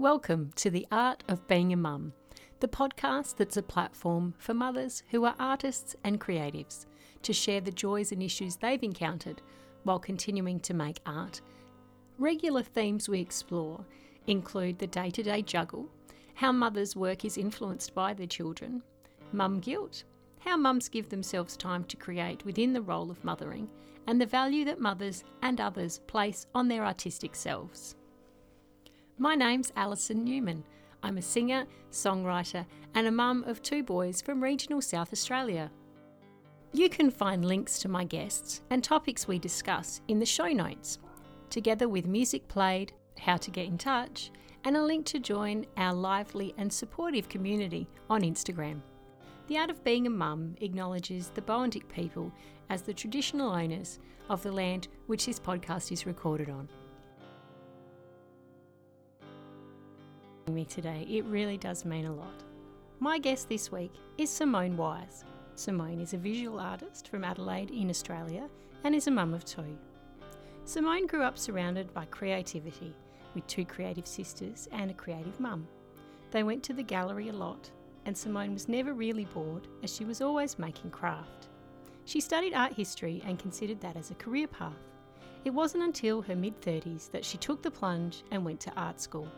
Welcome to The Art of Being a Mum, the podcast that's a platform for mothers who are artists and creatives to share the joys and issues they've encountered while continuing to make art. Regular themes we explore include the day to day juggle, how mothers' work is influenced by their children, mum guilt, how mums give themselves time to create within the role of mothering, and the value that mothers and others place on their artistic selves. My name's Alison Newman. I'm a singer, songwriter, and a mum of two boys from regional South Australia. You can find links to my guests and topics we discuss in the show notes, together with music played, how to get in touch, and a link to join our lively and supportive community on Instagram. The Art of Being a Mum acknowledges the Boandik people as the traditional owners of the land which this podcast is recorded on. Me today, it really does mean a lot. My guest this week is Simone Wise. Simone is a visual artist from Adelaide in Australia and is a mum of two. Simone grew up surrounded by creativity with two creative sisters and a creative mum. They went to the gallery a lot, and Simone was never really bored as she was always making craft. She studied art history and considered that as a career path. It wasn't until her mid 30s that she took the plunge and went to art school.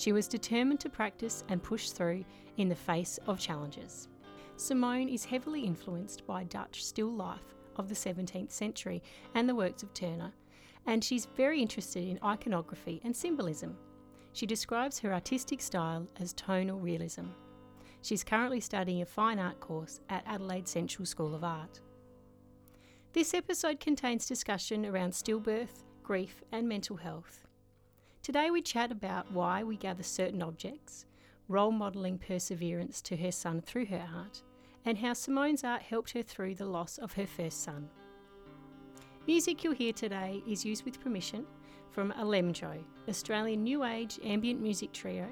She was determined to practice and push through in the face of challenges. Simone is heavily influenced by Dutch still life of the 17th century and the works of Turner, and she's very interested in iconography and symbolism. She describes her artistic style as tonal realism. She's currently studying a fine art course at Adelaide Central School of Art. This episode contains discussion around stillbirth, grief, and mental health. Today we chat about why we gather certain objects, role modelling perseverance to her son through her art, and how Simone's art helped her through the loss of her first son. Music you'll hear today is used with permission from Alemjo, Australian New Age ambient music trio,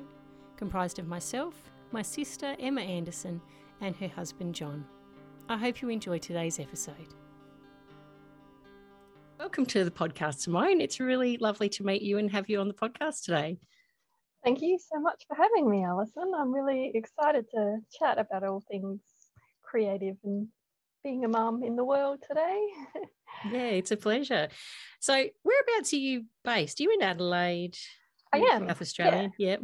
comprised of myself, my sister Emma Anderson, and her husband John. I hope you enjoy today's episode. Welcome to the podcast, Simone. It's really lovely to meet you and have you on the podcast today. Thank you so much for having me, Alison. I'm really excited to chat about all things creative and being a mum in the world today. yeah, it's a pleasure. So, whereabouts are you based? Are you in Adelaide? I am. South Australia? Yeah. Yep.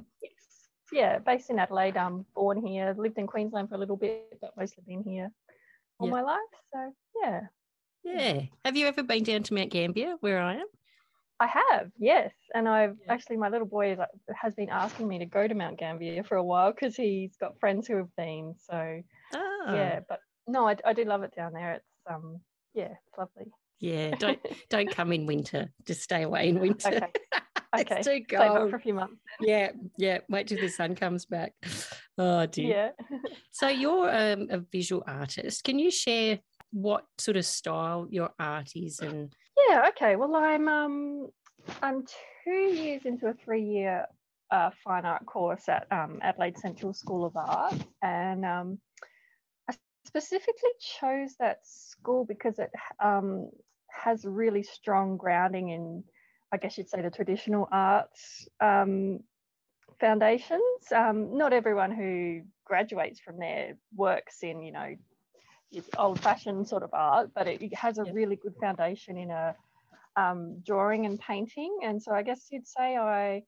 Yeah, based in Adelaide. I'm born here, lived in Queensland for a little bit, but mostly been here all yep. my life. So, yeah, yeah. Have you ever been down to Mount Gambier where I am? I have, yes. And I've yeah. actually, my little boy has been asking me to go to Mount Gambier for a while because he's got friends who have been. So, oh. yeah, but no, I, I do love it down there. It's, um, yeah, it's lovely. Yeah, don't don't come in winter. Just stay away in winter. Okay. Okay. it's too cold. for a few months. yeah, yeah. Wait till the sun comes back. Oh dear. Yeah. so you're um, a visual artist. Can you share what sort of style your art is and yeah okay. Well i'm um i'm two years into a three year uh, fine art course at um, adelaide central school of art. And um, i specifically chose that school because it um, has really strong grounding in i guess you'd say the traditional arts um, foundations. Um, not everyone who graduates from there works in you know old fashioned sort of art, but it, it has a yep. really good foundation in a um, drawing and painting. And so I guess you'd say I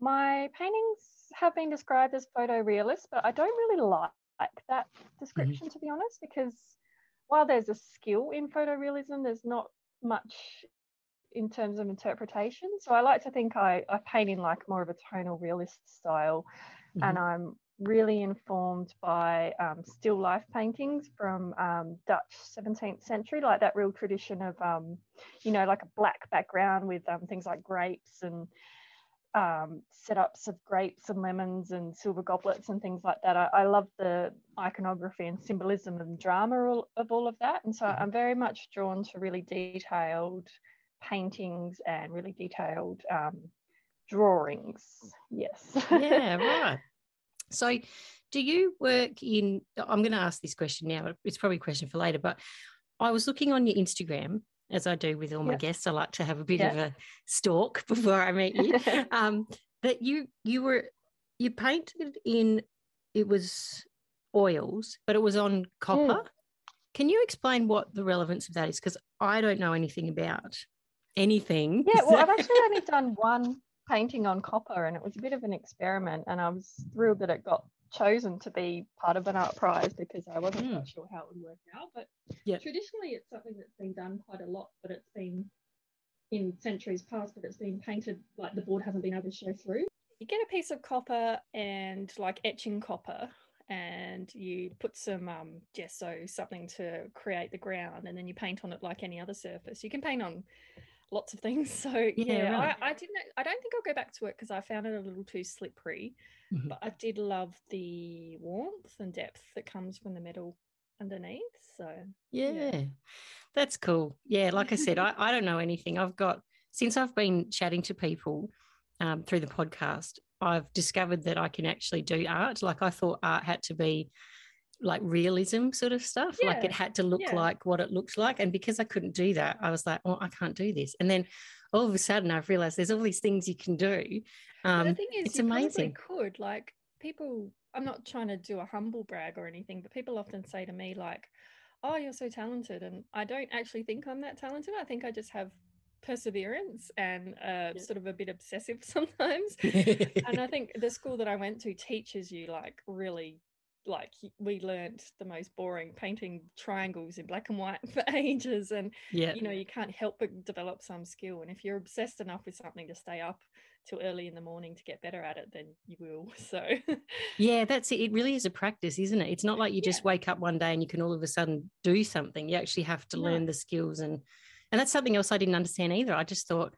my paintings have been described as photorealist, but I don't really like that description mm-hmm. to be honest, because while there's a skill in photorealism, there's not much in terms of interpretation. So I like to think I, I paint in like more of a tonal realist style, mm-hmm. and I'm really informed by um, still life paintings from um, Dutch 17th century, like that real tradition of, um, you know, like a black background with um, things like grapes and um, setups of grapes and lemons and silver goblets and things like that. I, I, love the iconography and symbolism and drama of all of that. And so mm-hmm. I'm very much drawn to really detailed paintings and really detailed um, drawings. Yes. Yeah, right. So, do you work in? I'm going to ask this question now. It's probably a question for later, but I was looking on your Instagram, as I do with all my yep. guests. I like to have a bit yep. of a stalk before I meet you. um, that you you were you painted in it was oils, but it was on copper. Mm. Can you explain what the relevance of that is? Because I don't know anything about anything. Yeah, well, I've actually only done one painting on copper, and it was a bit of an experiment. And I was thrilled that it got chosen to be part of an art prize because I wasn't mm. quite sure how it would work out. But yeah. traditionally, it's something that's been done quite a lot, but it's been in centuries past, but it's been painted like the board hasn't been able to show through. You get a piece of copper and like etching copper, and you put some um, gesso, something to create the ground, and then you paint on it like any other surface. You can paint on lots of things. So yeah, yeah. I, I, didn't. I don't think I'll go back to it because I found it a little too slippery. Mm-hmm. But I did love the warmth and depth that comes from the metal underneath. So yeah, yeah. that's cool. Yeah, like I said, I, I don't know anything. I've got since I've been chatting to people um, through the podcast, I've discovered that I can actually do art. Like I thought art had to be like realism sort of stuff. Yeah. Like it had to look yeah. like what it looked like. And because I couldn't do that, I was like, oh, I can't do this. And then all of a sudden I've realized there's all these things you can do. Um, the thing is, it's amazing. could like people. I'm not trying to do a humble brag or anything, but people often say to me like, "Oh, you're so talented," and I don't actually think I'm that talented. I think I just have perseverance and uh, yeah. sort of a bit obsessive sometimes. and I think the school that I went to teaches you like really like we learned the most boring painting triangles in black and white for ages and yeah you know you can't help but develop some skill and if you're obsessed enough with something to stay up till early in the morning to get better at it then you will so yeah that's it it really is a practice isn't it it's not like you just yeah. wake up one day and you can all of a sudden do something you actually have to no. learn the skills and and that's something else I didn't understand either. I just thought,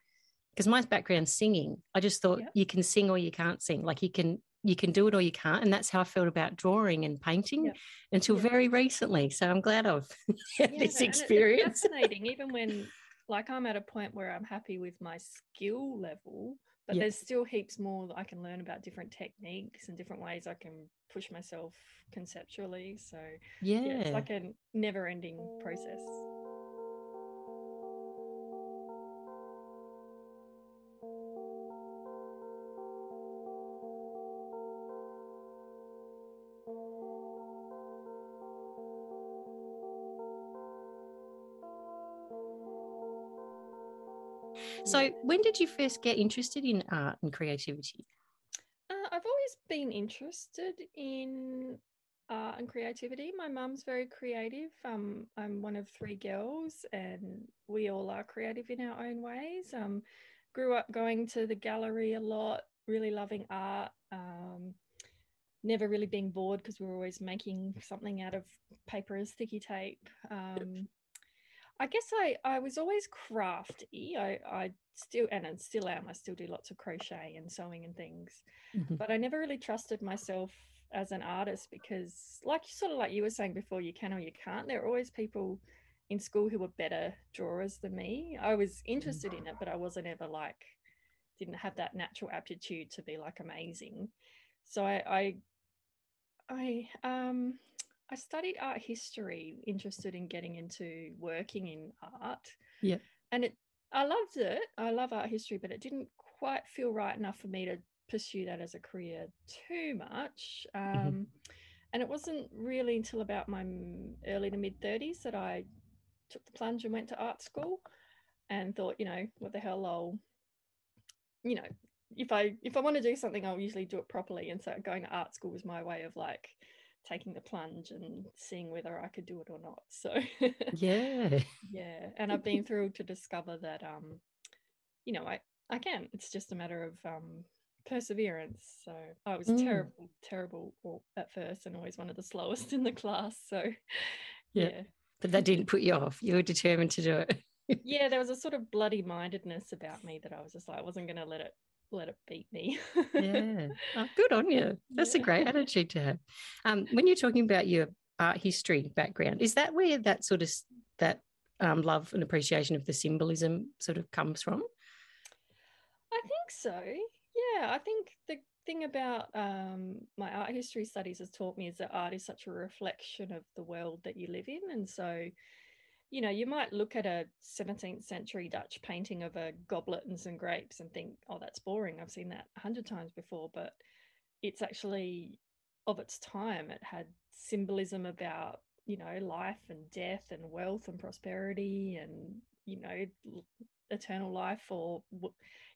because my background's singing, I just thought you can sing or you can't sing. Like you can you can do it or you can't. And that's how I felt about drawing and painting until very recently. So I'm glad I've had this experience. fascinating, even when like I'm at a point where I'm happy with my skill level, but there's still heaps more that I can learn about different techniques and different ways I can push myself conceptually. So yeah, yeah it's like a never ending process. So, when did you first get interested in art and creativity? Uh, I've always been interested in art and creativity. My mum's very creative. Um, I'm one of three girls, and we all are creative in our own ways. Um, grew up going to the gallery a lot, really loving art. Um, never really being bored because we were always making something out of paper and sticky tape. Um, I guess I, I was always crafty. I, I still, and I still am, I still do lots of crochet and sewing and things. Mm-hmm. But I never really trusted myself as an artist because, like, sort of like you were saying before, you can or you can't. There are always people in school who were better drawers than me. I was interested in it, but I wasn't ever like, didn't have that natural aptitude to be like amazing. So I, I, I um, I studied art history, interested in getting into working in art. Yeah. And it I loved it. I love art history, but it didn't quite feel right enough for me to pursue that as a career too much. Mm-hmm. Um, mm-hmm. And it wasn't really until about my early to mid 30s that I took the plunge and went to art school and thought, you know, what the hell, I'll, you know, if I if I want to do something, I'll usually do it properly. And so going to art school was my way of like taking the plunge and seeing whether I could do it or not. So yeah, yeah, and I've been thrilled to discover that um, you know, I I can. It's just a matter of um perseverance. So I was mm. terrible, terrible at first, and always one of the slowest in the class. So yeah. yeah. But that didn't put you off. You were determined to do it. yeah, there was a sort of bloody mindedness about me that I was just like, I wasn't going to let it let it beat me. yeah. Oh, good on you. That's yeah. a great attitude to have. Um, when you're talking about your art history background, is that where that sort of that um, love and appreciation of the symbolism sort of comes from? I think so. Yeah, I think the thing about um, my art history studies has taught me is that art is such a reflection of the world that you live in, and so you know, you might look at a 17th century Dutch painting of a goblet and some grapes and think, oh, that's boring. I've seen that a hundred times before. But it's actually of its time. It had symbolism about, you know, life and death and wealth and prosperity and, you know, eternal life or,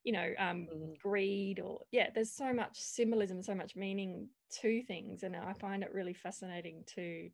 you know, um, mm. greed or, yeah, there's so much symbolism, so much meaning to things. And I find it really fascinating to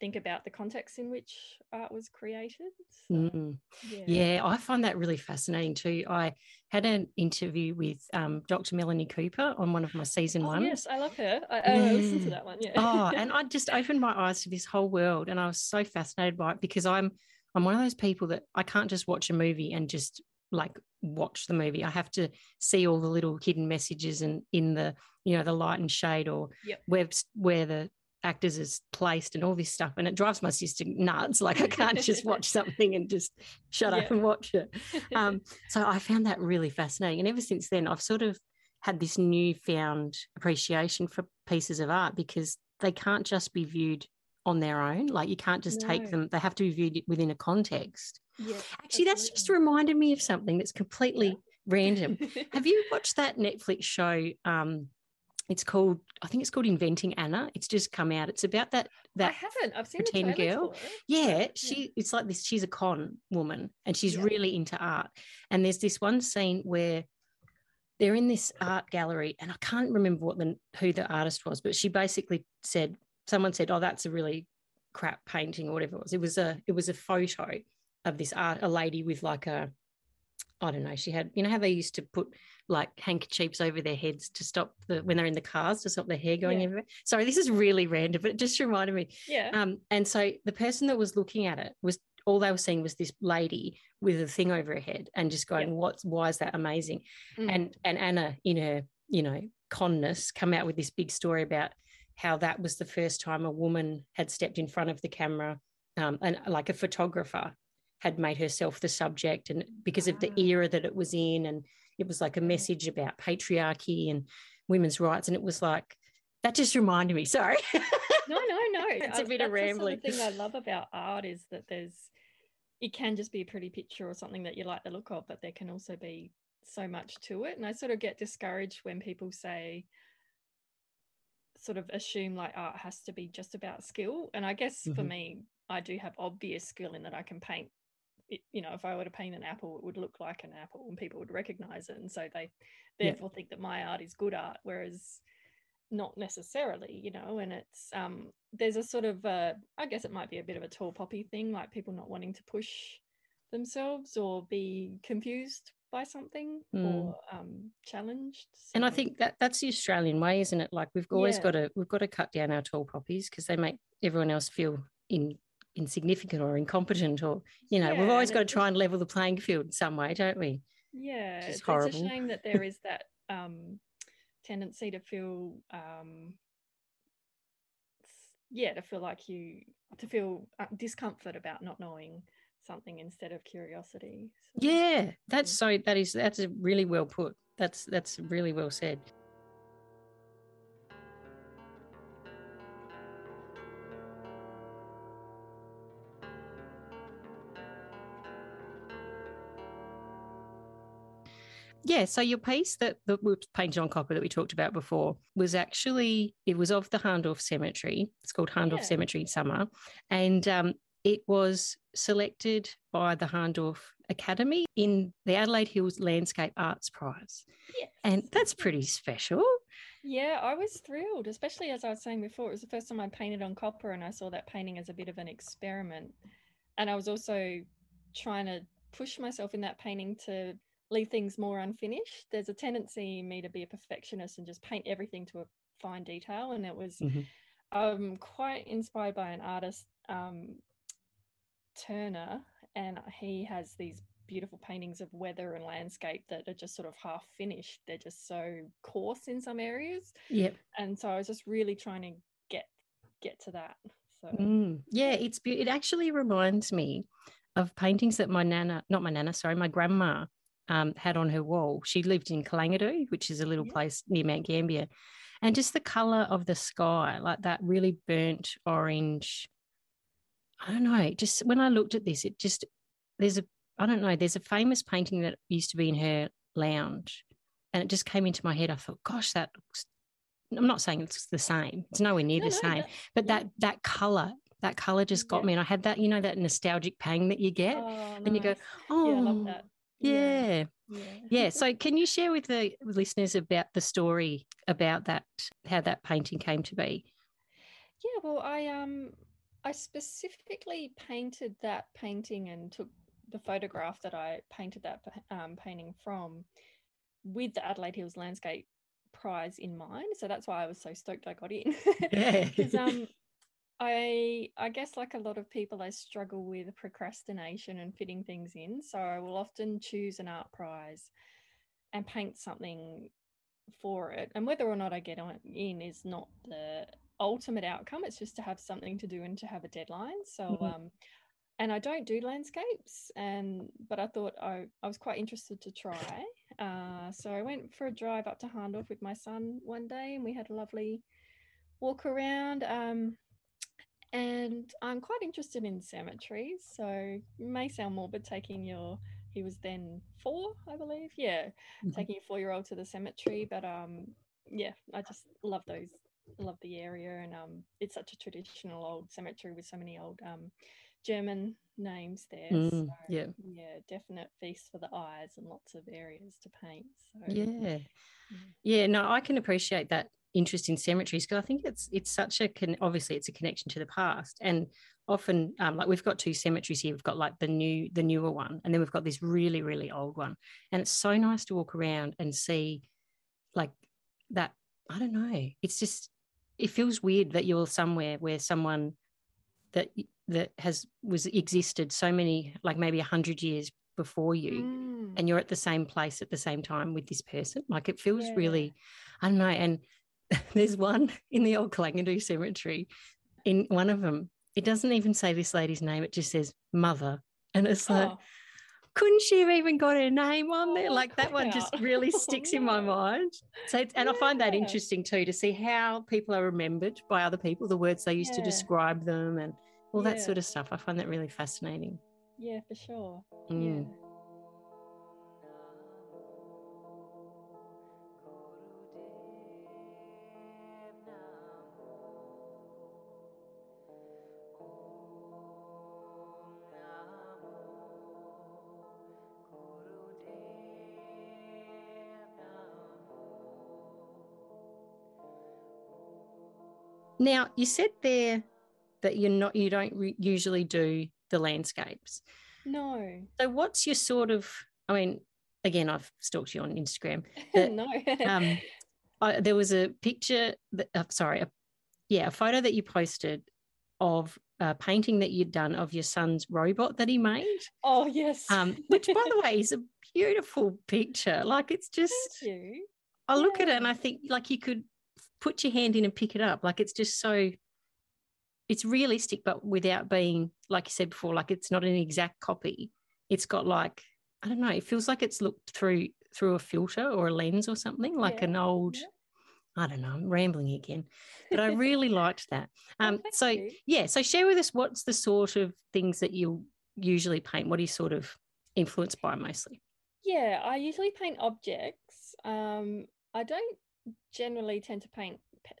think about the context in which art was created. So, mm. yeah. yeah. I find that really fascinating too. I had an interview with um, Dr. Melanie Cooper on one of my season oh, ones. Yes, I love her. I, yeah. I listened to that one. Yeah. oh, and I just opened my eyes to this whole world, and I was so fascinated by it because I'm I'm one of those people that I can't just watch a movie and just like watch the movie. I have to see all the little hidden messages and in the you know the light and shade or yep. where where the actors is placed and all this stuff. And it drives my sister nuts. Like I can't just watch something and just shut yeah. up and watch it. Um, so I found that really fascinating. And ever since then, I've sort of had this newfound appreciation for pieces of art because they can't just be viewed on their own. Like you can't just no. take them, they have to be viewed within a context. Yeah, Actually, absolutely. that's just reminded me of something that's completely yeah. random. have you watched that Netflix show? Um, it's called I think it's called Inventing Anna. It's just come out. It's about that that I haven't. I've seen pretend girl. Yeah, she it's like this. She's a con woman and she's yeah. really into art. And there's this one scene where they're in this art gallery, and I can't remember what the who the artist was, but she basically said someone said, "Oh, that's a really crap painting or whatever it was." It was a it was a photo of this art a lady with like a I don't know. She had you know how they used to put like handkerchiefs over their heads to stop the when they're in the cars to stop their hair going yeah. everywhere. Sorry, this is really random, but it just reminded me. Yeah. Um, and so the person that was looking at it was all they were seeing was this lady with a thing over her head and just going, yep. "What's why is that amazing?" Mm. And and Anna, in her you know conness, come out with this big story about how that was the first time a woman had stepped in front of the camera, um, and like a photographer had made herself the subject, and because of the ah. era that it was in, and it was like a message about patriarchy and women's rights. And it was like, that just reminded me. Sorry. no, no, no. it's a bit of rambling. The thing I love about art is that there's, it can just be a pretty picture or something that you like the look of, but there can also be so much to it. And I sort of get discouraged when people say, sort of assume like art has to be just about skill. And I guess mm-hmm. for me, I do have obvious skill in that I can paint it, you know, if I were to paint an apple, it would look like an apple and people would recognize it. And so they therefore yeah. think that my art is good art, whereas not necessarily, you know, and it's um there's a sort of uh I guess it might be a bit of a tall poppy thing, like people not wanting to push themselves or be confused by something mm. or um challenged. So. And I think that that's the Australian way, isn't it? Like we've always yeah. got to we've got to cut down our tall poppies because they make everyone else feel in insignificant or incompetent or you know yeah, we've always got to try and level the playing field in some way don't we? Yeah it's, it's a shame that there is that um, tendency to feel um, yeah to feel like you to feel uh, discomfort about not knowing something instead of curiosity so, yeah that's so that is that's really well put. That's that's really well said yeah, so your piece that, that was painted on copper that we talked about before was actually it was of the Hahndorf Cemetery. It's called Hahndorf yeah. Cemetery Summer, and um, it was selected by the Hahndorf Academy in the Adelaide Hills Landscape Arts Prize. Yes. And that's pretty special. Yeah, I was thrilled, especially as I was saying before. It was the first time I painted on copper, and I saw that painting as a bit of an experiment. And I was also trying to push myself in that painting to leave things more unfinished. There's a tendency in me to be a perfectionist and just paint everything to a fine detail. And it was mm-hmm. um, quite inspired by an artist, um, Turner, and he has these beautiful paintings of weather and landscape that are just sort of half finished. They're just so coarse in some areas. Yep. And so I was just really trying to get get to that. So mm, yeah, it's it actually reminds me of paintings that my nana, not my nana, sorry, my grandma um, had on her wall. She lived in Kalangadoo, which is a little yeah. place near Mount Gambier. And just the color of the sky, like that really burnt orange, I don't know. Just when I looked at this, it just there's a I don't know. There's a famous painting that used to be in her lounge, and it just came into my head. I thought, gosh, that looks. I'm not saying it's the same. It's nowhere near No, the no, same. But that that color, that color just got Yeah. me, and I had that, you know, that nostalgic pang that you get, Oh, and you go, oh, yeah, I love that. Yeah. Yeah. Yeah. So, can you share with the listeners about the story about that, how that painting came to be? Yeah, well, I um I specifically painted that painting and took the photograph that I painted that um, painting from with the Adelaide Hills Landscape Prize in mind. So that's why I was so stoked I got in. Yeah. Um I I guess like a lot of people I struggle with procrastination and fitting things in. So I will often choose an art prize and paint something for it. And whether or not I get on in is not the ultimate outcome. It's just to have something to do and to have a deadline. So Mhm. um and I don't do landscapes and but I thought I, I was quite interested to try. Uh, so I went for a drive up to Hahndorf with my son one day and we had a lovely walk around. Um, and I'm quite interested in cemeteries. So may sound morbid taking your he was then four, I believe. Yeah. Mhm. Taking a four year old to the cemetery. But um yeah, I just love those love the area and um it's such a traditional old cemetery with so many old um German names there. Mm, so yeah. yeah, definite feast for the eyes and lots of areas to paint. So Yeah. Yeah. No, I can appreciate that interest in cemeteries because I think it's it's such a con- obviously it's a connection to the past and often um, like we've got two cemeteries here we've got like the new the newer one and then we've got this really really old one and it's so nice to walk around and see like that I don't know it's just it feels weird that you're somewhere where someone that that has was existed so many like maybe a hundred years before you Mm, and you're at the same place at the same time with this person. Like it feels Yeah. really, I don't know. And there's one in the old Kalangadoo cemetery. In one of them, it doesn't even say this lady's name. It just says mother. And it's like, oh, couldn't she have even got her name on there? Oh, Like that one just really sticks in my mind. So, it's, and I find that interesting too to see how people are remembered by other people, the words they used to describe them, and all that sort of stuff. I find that really fascinating. yeah, for sure. Mm. Yeah. Now, you said there that you're not, you don't re- usually do the landscapes. No. So, what's your sort of? I mean, again, I've stalked you on Instagram. No. Um, I, there was a picture. That, uh, sorry, a, yeah, a photo that you posted of a painting that you'd done of your son's robot that he made. oh yes. Um, which, by the way, is a beautiful picture. Like, it's just. Thank you. I look at it and I think like you could put your hand in and pick it up. Like it's just so it's realistic, but without being, like you said before, like it's not an exact copy. It's got like, I don't know, it feels like it's looked through through a filter or a lens or something, like Yeah, an old, yeah. I don't know, I'm rambling again. But I really liked that. Oh, Um, thank so you. yeah, so share with us what's the sort of things that you usually paint? What are you sort of influenced by mostly? Yeah, I usually paint objects. Um, I don't generally tend to paint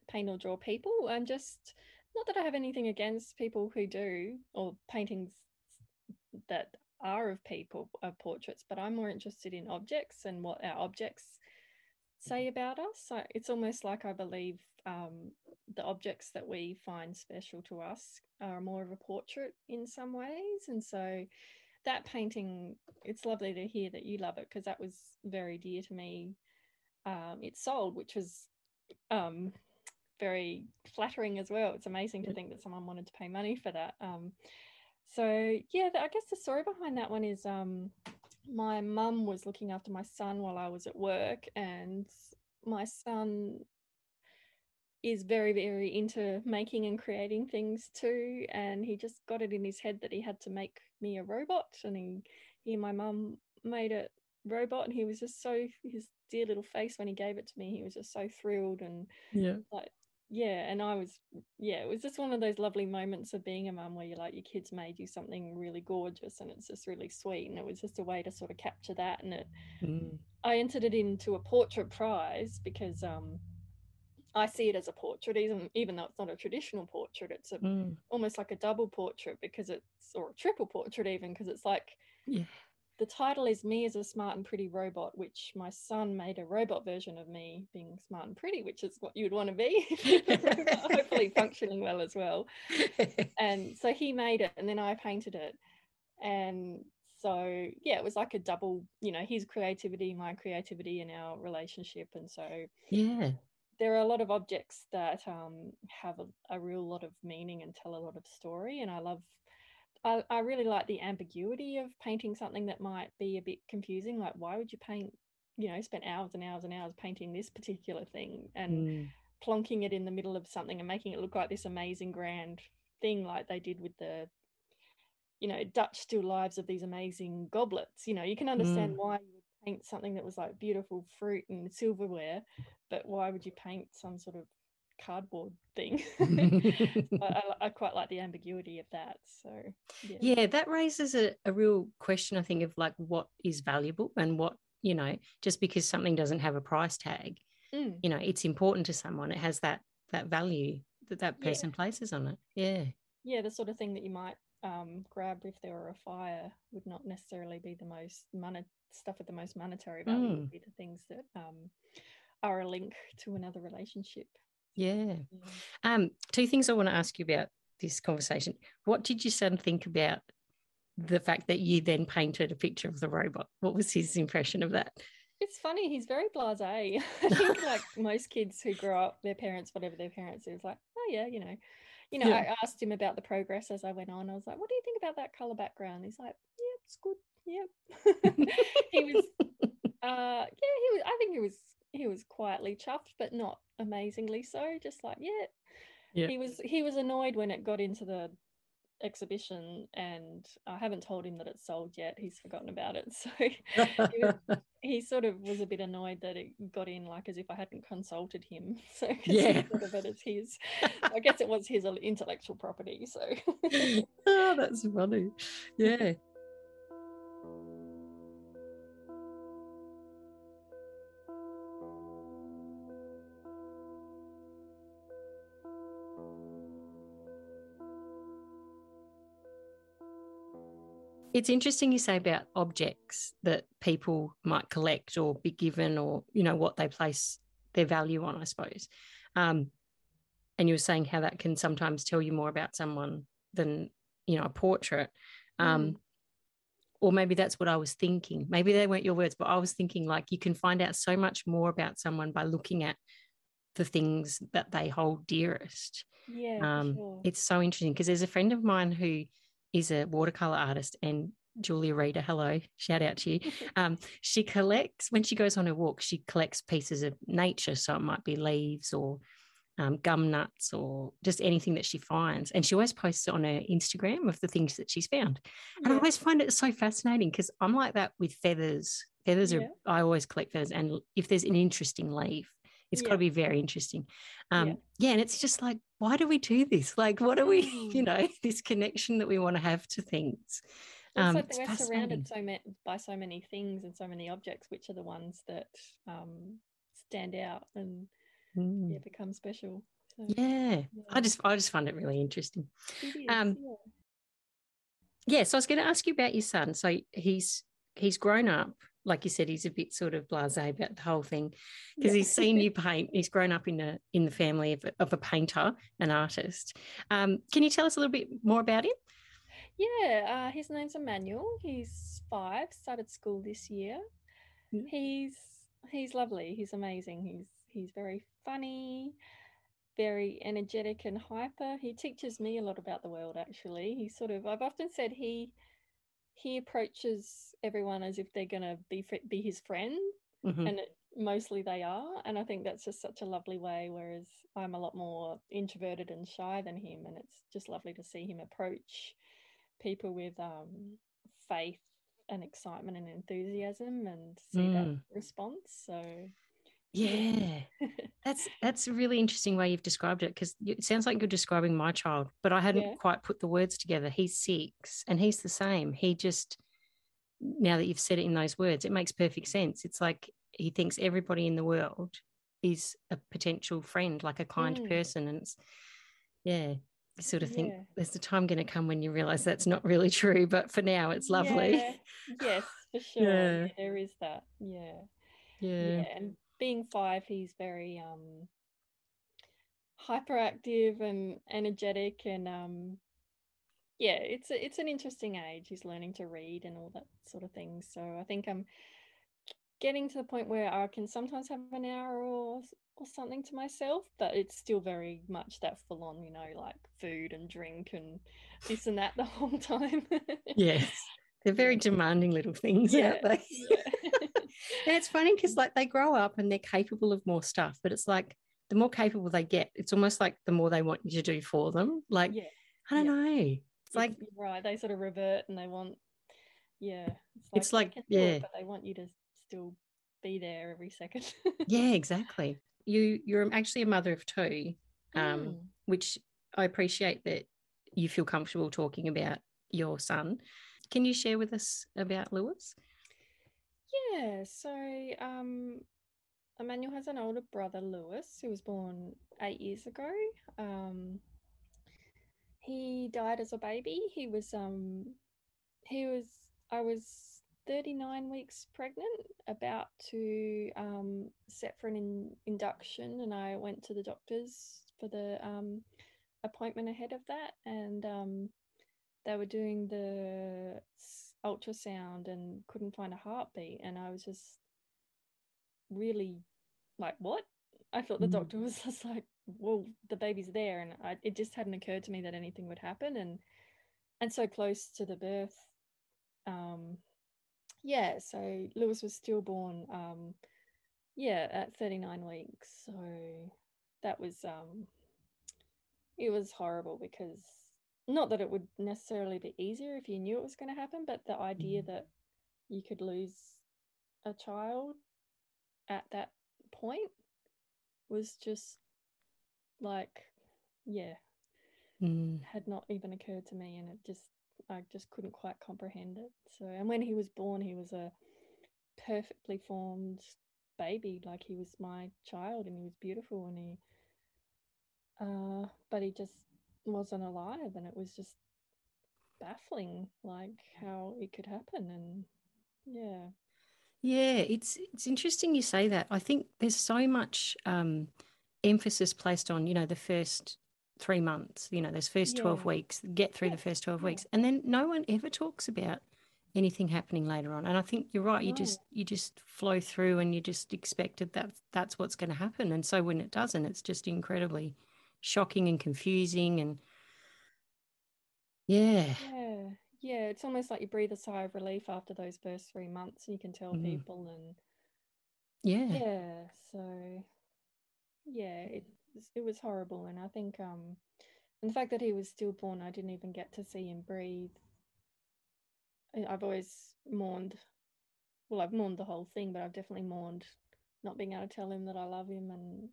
paint or draw people. I'm just not that I have anything against people who do or paintings that are of people of portraits, but I'm more interested in objects and what our objects say about us. So it's almost like I believe um, the objects that we find special to us are more of a portrait in some ways, and so that painting it's lovely to hear that you love it because that was very dear to me um, it sold which was um, very flattering as well. It's amazing to think that someone wanted to pay money for that. Um, so yeah i guess the story behind that one is um, my mum was looking after my son while i was at work and my son is very very into making and creating things too and he just got it in his head that he had to make me a robot and he he and my mum made a robot and he was just so his dear little face when he gave it to me he was just so thrilled and Yeah. like yeah, and I was, yeah, it was just one of those lovely moments of being a mum where you're like, your kids made you something really gorgeous and it's just really sweet. And it was just a way to sort of capture that. And it, mm. I entered it into a portrait prize because um, I see it as a portrait, even, even though it's not a traditional portrait, it's a, mm. almost like a double portrait because it's, or a triple portrait even, because it's like, yeah the title is Me as a Smart and Pretty Robot, which my son made a robot version of me being smart and pretty, which is what you'd want to be, hopefully functioning well as well. And so he made it and then I painted it. And so, yeah, it was like a double, you know, his creativity, my creativity, and our relationship. And so, yeah. There are a lot of objects that um, have a, a real lot of meaning and tell a lot of story, and I love I, I really like the ambiguity of painting something that might be a bit confusing. Like, why would you paint, you know, spend hours and hours and hours painting this particular thing and mm. plonking it in the middle of something and making it look like this amazing grand thing, like they did with the, you know, Dutch still lives of these amazing goblets. You know, you can understand mm. why you would paint something that was like beautiful fruit and silverware, but why would you paint some sort of cardboard thing. I, I, quite like the ambiguity of that. So yeah, yeah that raises a, a real question, I think, of like what is valuable and what, you know, just because something doesn't have a price tag, mm. you know, it's important to someone. It has that that value that that person yeah. places on it. Yeah. Yeah, the sort of thing that you might um, grab if there were a fire would not necessarily be the most money stuff with the most monetary value mm. would be the things that um, are a link to another relationship. Yeah. Um, two things I want to ask you about this conversation. What did your son think about the fact that you then painted a picture of the robot? What was his impression of that? It's funny, he's very blasé. I think like most kids who grow up, their parents, whatever their parents is like, oh yeah, you know. You know, yeah. I asked him about the progress as I went on. I was like, what do you think about that color background? He's like, yeah, it's good. Yep. he was uh yeah, he was I think he was he was quietly chuffed, but not amazingly so. Just like, yeah. yeah. He was he was annoyed when it got into the exhibition and I haven't told him that it's sold yet. He's forgotten about it. So he, was, he, sort of was a bit annoyed that it got in like as if I hadn't consulted him. So yeah. sort of it as his I guess it was his uh, intellectual property. So oh, that's funny. Yeah. It's interesting you say about objects that people might collect or be given or you know what they place their value on i suppose um, and you were saying how that can sometimes tell you more about someone than you know a portrait um, mm. or maybe that's what i was thinking maybe they weren't your words but i was thinking like you can find out so much more about someone by looking at the things that they hold dearest yeah um, sure. it's so interesting because there's a friend of mine who is a watercolor artist and Julia Reader, hello, shout out to you. Um, she collects, when she goes on her walk, she collects pieces of nature. So it might be leaves or um, gum nuts or just anything that she finds. And she always posts on her Instagram of the things that she's found. And yeah. I always find it so fascinating because I'm like that with feathers. Feathers yeah. are, I always collect feathers. And if there's an interesting leaf, it's yeah. got to be very interesting. Um, yeah. yeah. And it's just like, why do we do this? Like, what are we, you mm. know, this connection that we want to have to things? Um, it's like we're surrounded so many, by so many things and so many objects, which are the ones that um, stand out and mm. yeah, become special. So, yeah. yeah. I just I just find it really interesting. It um, yeah. yeah, so I was going to ask you about your son. So he's he's grown up like you said, he's a bit sort of blasé about the whole thing because yeah. he's seen you paint. He's grown up in a in the family of a, of a painter, an artist. Um, can you tell us a little bit more about him? Yeah, uh, his name's Emmanuel. He's five. Started school this year. Mm. He's he's lovely. He's amazing. He's he's very funny, very energetic and hyper. He teaches me a lot about the world. Actually, he sort of. I've often said he he approaches everyone as if they're going to be be his friend mm-hmm. and it, mostly they are and i think that's just such a lovely way whereas i'm a lot more introverted and shy than him and it's just lovely to see him approach people with um, faith and excitement and enthusiasm and see mm. that response so Yeah, that's that's a really interesting way you've described it because it sounds like you're describing my child, but I hadn't Yeah. quite put the words together. He's six, and he's the same. He just now that you've said it in those words, it makes perfect sense. It's like he thinks everybody in the world is a potential friend, like a kind Mm. person, and it's yeah. You sort of think Yeah. there's the time going to come when you realize that's not really true, but for now it's lovely. Yeah. Yes, for sure. Yeah, there is that. Yeah. Yeah. Yeah. And being five, he's very um hyperactive and energetic and um yeah, it's a, it's an interesting age. He's learning to read and all that sort of thing. So I think I'm getting to the point where I can sometimes have an hour or or something to myself, but it's still very much that full on, you know, like food and drink and this and that the whole time. Yes. They're very demanding little things, Yeah, aren't they? yeah. And it's funny because like they grow up and they're capable of more stuff, but it's like the more capable they get, it's almost like the more they want you to do for them. Like, yeah. I don't yeah. know. It's like, right. They sort of revert and they want, yeah. It's "I like- can do it," yeah. but they want you to still be there every second. yeah, exactly. You you're actually a mother of two, um, Mm. which I appreciate that you feel comfortable talking about your son. Can you share with us about Lewis? Yeah. So, um, Emmanuel has an older brother, Lewis, who was born eight years ago. Um, he died as a baby. He was, um, he was, I was 39 weeks pregnant, about to um, set for an in, induction, and I went to the doctors for the um, appointment ahead of that, and um, they were doing the ultrasound and couldn't find a heartbeat, and I was just really like, what? I thought the Mm. doctor was just like, well, the baby's there, and I, it just hadn't occurred to me that anything would happen, and and so close to the birth. Um, yeah, so Lewis was stillborn. Um, yeah, at 39 weeks. So that was um, it was horrible because not that it would necessarily be easier if you knew it was going to happen, but the idea Mhm. that you could lose a child at that point was just like, yeah, Mm, had not even occurred to me and it just I just couldn't quite comprehend it. So and when he was born he was a perfectly formed baby like he was my child and he was beautiful and he uh but he just wasn't alive and it was just baffling like how it could happen and yeah Yeah, it's it's interesting you say that. I think there's so much um, emphasis placed on, you know, the first three months, you know, those first 12 weeks, get through Yeah, the first 12 yeah. weeks. And then no one ever talks about anything happening later on. And I think you're right. You No. just you just flow through and you just expected that that's what's going to happen. And so when it doesn't, it's just incredibly shocking and confusing and yeah. yeah yeah it's almost like you breathe a sigh of relief after those first three months and you can tell Mhm. people and Yeah. yeah so yeah it was, it was horrible and i think um and the fact that he was stillborn i didn't even get to see him breathe i've always mourned well i've mourned the whole thing but i've definitely mourned not being able to tell him that i love him and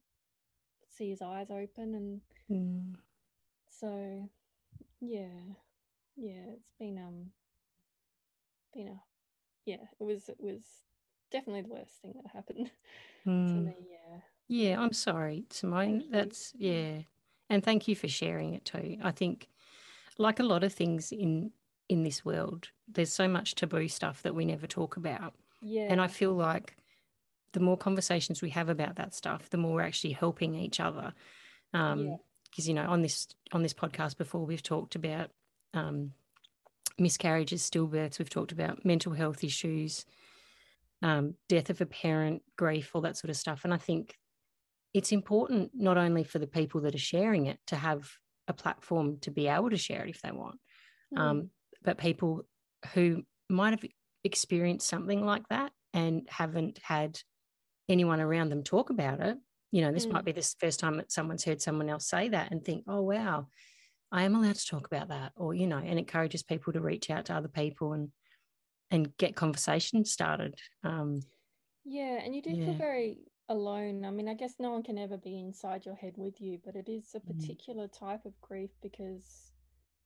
see his eyes open and Mm. so yeah yeah it's been um been a yeah it was it was definitely the worst thing that happened to Mm. me yeah Yeah, I'm sorry, Simone. That's yeah. And thank you for sharing it too. I think like a lot of things in in this world, there's so much taboo stuff that we never talk about. yeah And I feel like the more conversations we have about that stuff, the more we're actually helping each other. Um Yeah. because you know, on this on this podcast before we've talked about um miscarriages, stillbirths, we've talked about mental health issues, um, death of a parent, grief, all that sort of stuff. And I think it's important not only for the people that are sharing it to have a platform to be able to share it if they want, Mm. um, but people who might have experienced something like that and haven't had anyone around them talk about it. You know, this Mm. might be the first time that someone's heard someone else say that and think, oh, wow, I am allowed to talk about that. Or, you know, and encourages people to reach out to other people and and get conversations started. Um, Yeah, and you do feel very alone. I mean, I guess no one can ever be inside your head with you, but it is a Mm. particular type of grief because,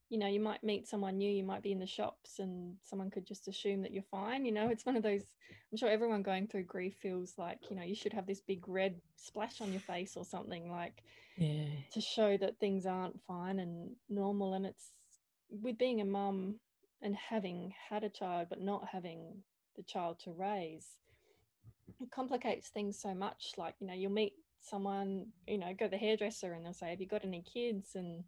you know, you might meet someone new, you might be in the shops and someone could just assume that you're fine. You know, it's one of those, I'm sure everyone going through grief feels like, you know, you should have this big red splash on your face or something like Yeah. to show that things aren't fine and normal. And it's with being a mum and having had a child, but not having the child to raise, it complicates things so much. Like, you know, you'll meet someone, you know, go to the hairdresser and they'll say, Have you got any kids? And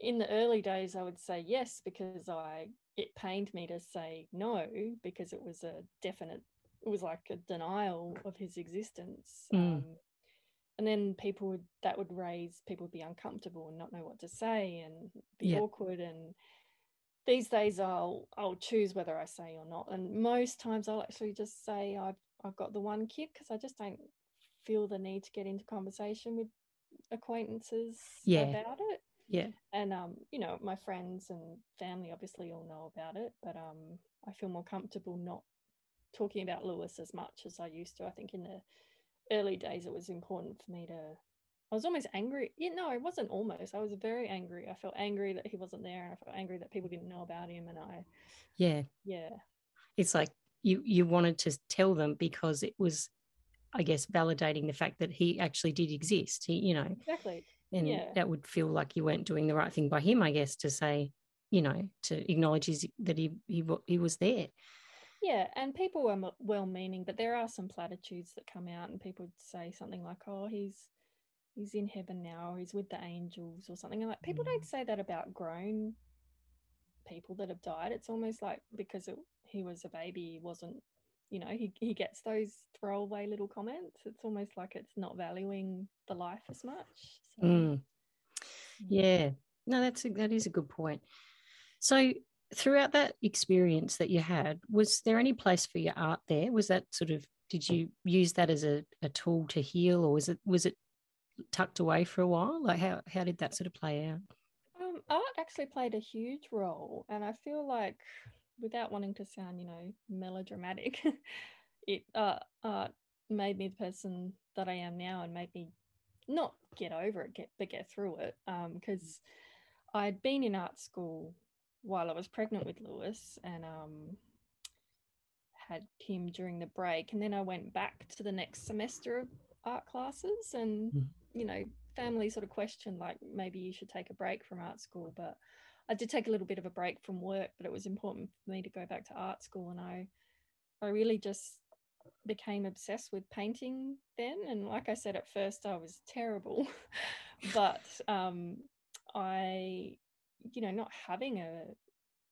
in the early days, I would say yes, because I it pained me to say no, because it was a definite, it was like a denial of his existence. Mm. Um, and then people would that would raise people would be uncomfortable and not know what to say and be Yeah. awkward and these days I'll I'll choose whether I say or not and most times I'll actually just say I've I've got the one kid because I just don't feel the need to get into conversation with acquaintances Yeah. about it Yeah. and um you know my friends and family obviously all know about it but um I feel more comfortable not talking about Lewis as much as I used to I think in the early days it was important for me to I was almost angry. Yeah, no, I wasn't almost. I was very angry. I felt angry that he wasn't there and I felt angry that people didn't know about him and I Yeah. yeah. It's like you you wanted to tell them because it was, I guess, validating the fact that he actually did exist. He, you know, Exactly. And Yeah. that would feel like you weren't doing the right thing by him, I guess, to say, you know, to acknowledge his, that he he he was there. Yeah, and people were well-meaning, but there are some platitudes that come out and people would say something like, "Oh, he's he's in heaven now, or he's with the angels or something." And like people don't mm. say that about grown people that have died. It's almost like because it, he was a baby, he wasn't, you know, he he gets those throwaway little comments. It's almost like it's not valuing the life as much. So, Mm. Yeah, no, that's a, that is a good point. So, throughout that experience that you had, was there any place for your art there? Was that sort of did you use that as a, a tool to heal, or was it was it tucked away for a while? Like how how did that sort of play out? Um, art actually played a huge role, and I feel like, without wanting to sound, you know, melodramatic, it uh, art made me the person that I am now, and made me not get over it, get but get through it. Um, because I'd been in art school while I was pregnant with Lewis, and um, had him during the break, and then I went back to the next semester of art classes, and Mm. you know, family sort of questioned like maybe you should take a break from art school, but I did take a little bit of a break from work, but it was important for me to go back to art school, and I, I really just became obsessed with painting then. And like I said at first, I was terrible, but um, I, you know, not having a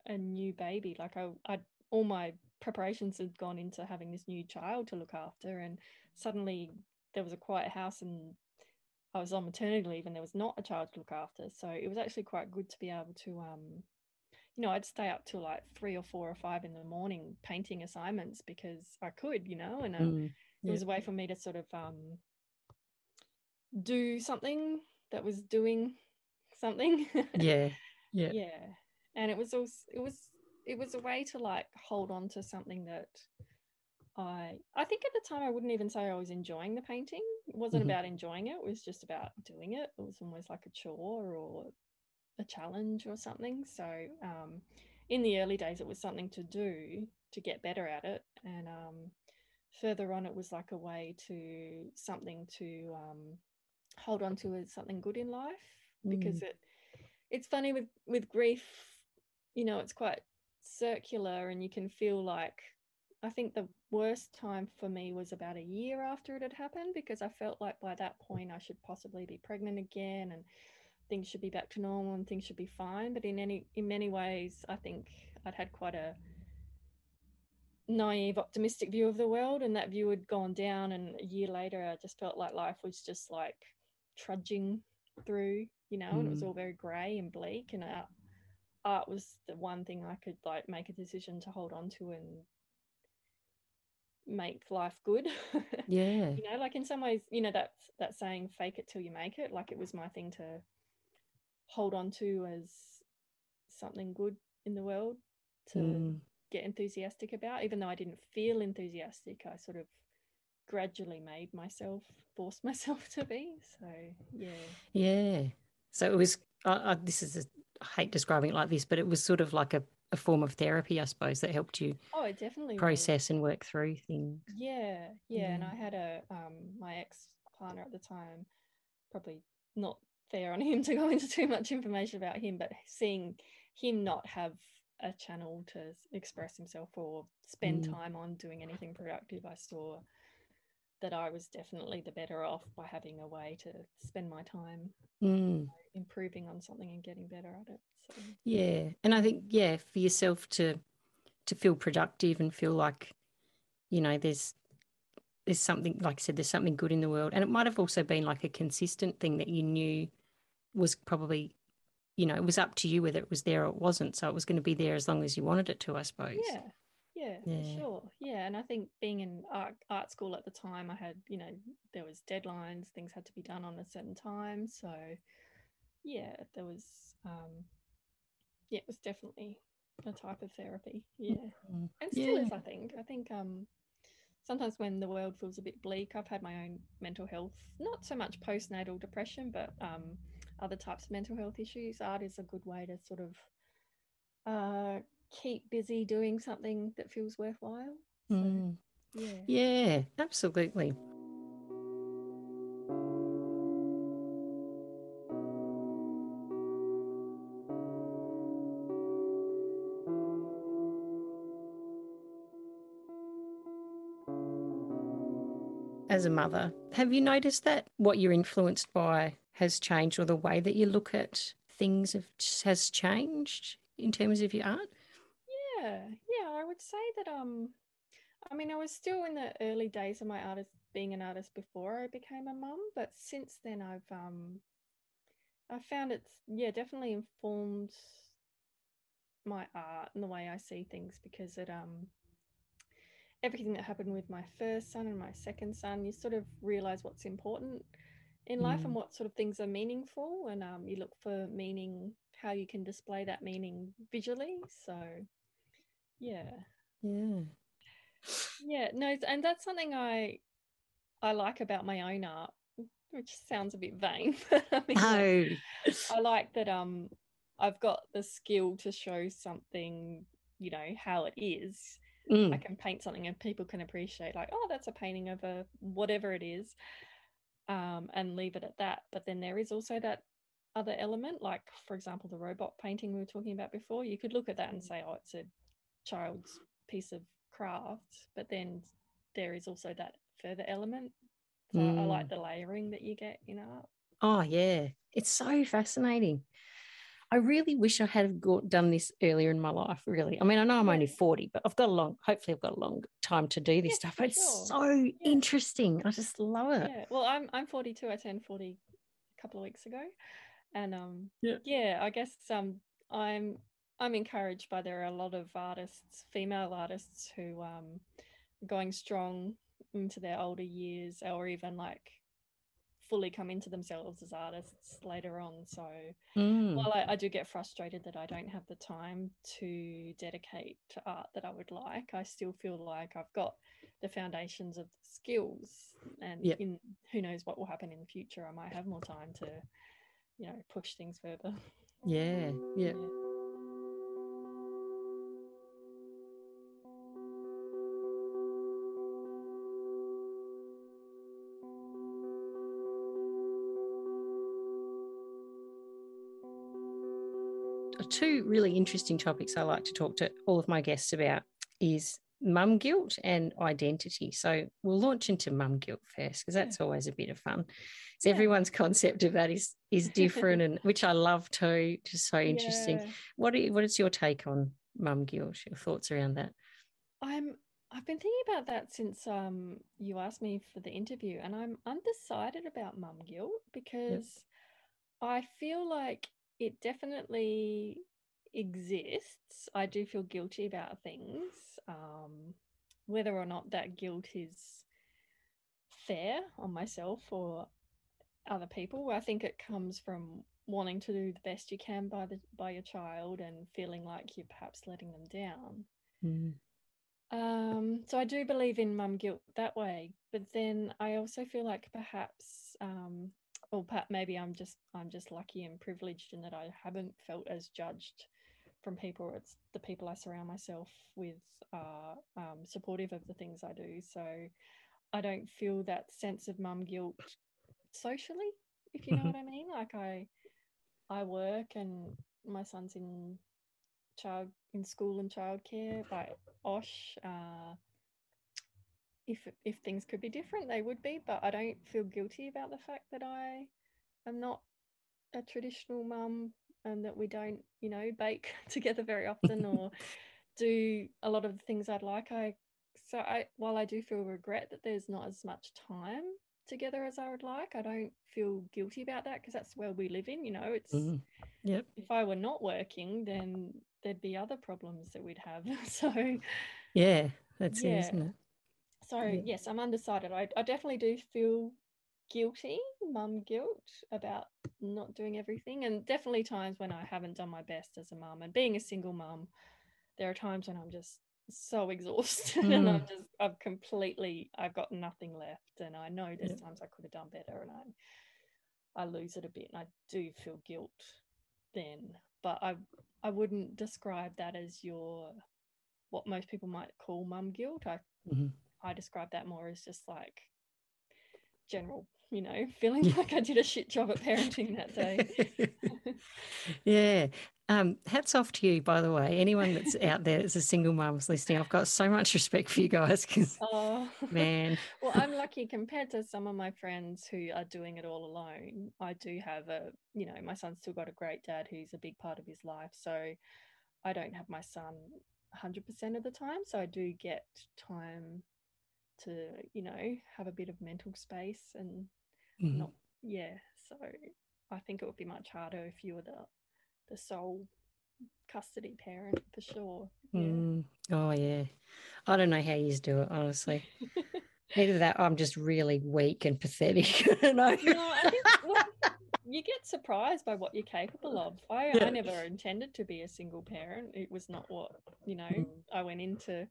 a new baby, like I, I all my preparations had gone into having this new child to look after, and suddenly there was a quiet house and I was on maternity leave and there was not a child to look after. So it was actually quite good to be able to, um, you know, I'd stay up till like three or four or five in the morning painting assignments because I could, you know, and um, Mm, it was a way for me to sort of um, do something that was doing something. yeah, yeah, yeah and it was also it was it was a way to like hold on to something that i i think at the time i wouldn't even say i was enjoying the painting. It wasn't Mhm. about enjoying it it was just about doing it. It was almost like a chore or a challenge or something. So um in the early days it was something to do to get better at it. And um further on it was like a way to something to um hold on to as something good in life because it it's funny with with grief you know it's quite circular and you can feel like i think the worst time for me was about a year after it had happened because i felt like by that point i should possibly be pregnant again and things should be back to normal and things should be fine but in any in many ways i think i'd had quite a naive optimistic view of the world and that view had gone down and a year later i just felt like life was just like trudging through you know and it was Mm. all very grey and bleak and art, art was the one thing i could like make a decision to hold on to and make life good yeah, you know like in some ways you know that that saying fake it till you make it like it was my thing to hold on to as something good in the world to Mm, get enthusiastic about even though i didn't feel enthusiastic i sort of gradually made myself force myself to be. So yeah. Yeah. So it was. Uh, this is. A, I hate describing it like this, but it was sort of like a, a form of therapy, I suppose, that helped you. Oh, it definitely process was. and work through things. Yeah, yeah, yeah. And I had a um my ex partner at the time, probably not fair on him to go into too much information about him, but seeing him not have a channel to express himself or spend mm. time on doing anything productive, I saw that I was definitely the better off by having a way to spend my time mm. Improving on something and getting better at it. So. Yeah, and I think yeah, for yourself to to feel productive and feel like you know there's there's something like I said there's something good in the world, and it might have also been like a consistent thing that you knew was probably you know it was up to you whether it was there or it wasn't, so it was going to be there as long as you wanted it to, I suppose. Yeah, yeah, yeah, for sure. Yeah, and I think being in art, art school at the time, I had you know there was deadlines, things had to be done on a certain time. So yeah, there was um, yeah, it was definitely a type of therapy. Yeah, mm-hmm. and still yeah. is. I think. I think um, sometimes when the world feels a bit bleak, I've had my own mental health, not so much postnatal depression, but um, other types of mental health issues. Art is a good way to sort of uh, keep busy doing something that feels worthwhile. So, mm. Yeah. Yeah, absolutely. As a mother, have you noticed that what you're influenced by has changed or the way that you look at things have, has changed in terms of your art? Yeah, yeah, I would say that um I mean I was still in the early days of my artist being an artist before I became a mum, but since then I've um I found it's yeah, definitely informed my art and the way I see things because it um everything that happened with my first son and my second son, you sort of realize what's important in life mm. and what sort of things are meaningful and um, you look for meaning how you can display that meaning visually so yeah. Yeah. Yeah, no, and that's something I I like about my own art, which sounds a bit vain. I mean, no. Like, I like that um I've got the skill to show something, you know, how it is. Mm. I can paint something and people can appreciate like, oh, that's a painting of a whatever it is. Um, and leave it at that. But then there is also that other element, like for example, the robot painting we were talking about before. You could look at that and say, oh, it's a child's piece of craft, but then there is also that further element. So mm. I like the layering that you get in art. Oh yeah, it's so fascinating. I really wish I had got, done this earlier in my life. Really, I mean, I know I'm yeah. only forty, but I've got a long. Hopefully, I've got a long time to do this yeah, stuff. But it's sure. so yeah. interesting. I just love it. Yeah. Well, I'm I'm 42. I turned 40 a couple of weeks ago, and um, yeah, yeah. I guess um, I'm I'm encouraged by there are a lot of artists, female artists, who um, are going strong into their older years, or even like fully come into themselves as artists later on. So mm. while I, I, do get frustrated that I don't have the time to dedicate to art that I would like, I still feel like I've got the foundations of the skills. And yep. in who knows what will happen in the future, I might have more time to, you know, push things further. Yeah, yeah. yeah. Two really interesting topics I like to talk to all of my guests about is mum guilt and identity. So we'll launch into mum guilt first because that's yeah. always a bit of fun. So yeah. everyone's concept of that is is different and which I love too. Just so interesting. Yeah. What are you, what is your take on mum guilt? Your thoughts around that? I'm I've been thinking about that since um you asked me for the interview and I'm undecided about mum guilt because yep. I feel like it definitely exists. I do feel guilty about things. Um, whether or not that guilt is fair on myself or other people, I think it comes from wanting to do the best you can by the by your child and feeling like you're perhaps letting them down. Mm. Um, so I do believe in mum guilt that way, but then I also feel like perhaps, um, maybe I'm just I'm just lucky and privileged in that I haven't felt as judged from people. It's the people I surround myself with are um, supportive of the things I do, so I don't feel that sense of mum guilt socially, if you know Mhm. what I mean. Like I I work and my son's in child in school and childcare like Osh. Uh, if if things could be different, they would be, but I don't feel guilty about the fact that I am not a traditional mum and that we don't, you know, bake together very often or do a lot of the things I'd like. I so I while I do feel regret that there's not as much time together as I would like, I don't feel guilty about that because that's where we live in, you know. It's Mhm. Yep. if I were not working, then there'd be other problems that we'd have. So Yeah, that's Yeah. isn't it? So Yeah. yes, I'm undecided. I, I definitely do feel guilty, mum guilt about not doing everything, and definitely times when I haven't done my best as a mum. And being a single mum, there are times when I'm just so exhausted and I'm just I've completely I've got nothing left, and I know there's Yeah. times I could have done better, and I I lose it a bit, and I do feel guilt then, but I I wouldn't describe that as your what most people might call mum guilt. I Mhm. I describe that more as just like general, you know, feeling Yeah. like I did a shit job at parenting that day. yeah. Um, hats off to you, by the way. Anyone that's out there that's a single mum's listening, I've got so much respect for you guys because, oh man, well, I'm lucky compared to some of my friends who are doing it all alone. I do have a, you know, my son's still got a great dad who's a big part of his life. So I don't have my son 100% of the time. So I do get time to, you know, have a bit of mental space and Mhm. not, yeah. So I think it would be much harder if you were the, the sole custody parent for sure. Yeah. Mm. Oh, yeah. I don't know how you do it, honestly. Either that, I'm just really weak and pathetic. I know. No, I think well, you get surprised by what you're capable of. I, Yeah. I never intended to be a single parent. It was not what you know. Mm. I went into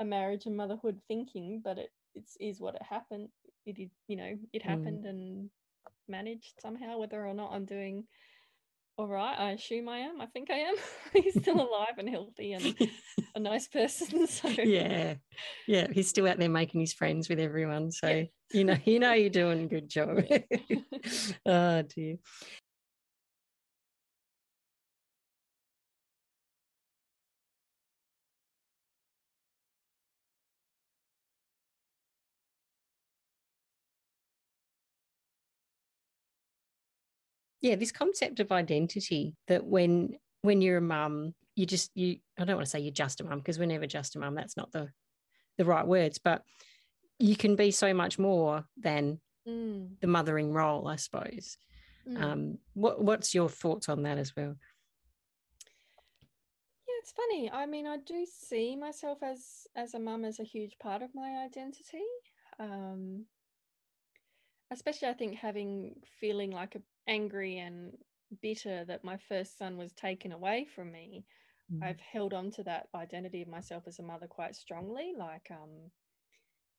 a marriage and motherhood thinking, but it it's is what it happened. It is you know it Mm. happened and managed somehow. Whether or not I'm doing all right, I assume I am. I think I am. He's still alive and healthy and a nice person. So yeah. Yeah. He's still out there making his friends with everyone. So, Yeah. you know, you know, you're doing a good job. oh, dear. Yeah this concept of identity that when when you're a mum you just you i don't want to say you're just a mum because we're never just a mum that's not the the right words but you can be so much more than Mm, the mothering role i suppose mm. um what what's your thoughts on that as well Yeah, it's funny. I mean, I do see myself as as a mum as a huge part of my identity. Um, especially, I think having feeling like a, angry and bitter that my first son was taken away from me. Mm. I've held on to that identity of myself as a mother quite strongly. Like, um,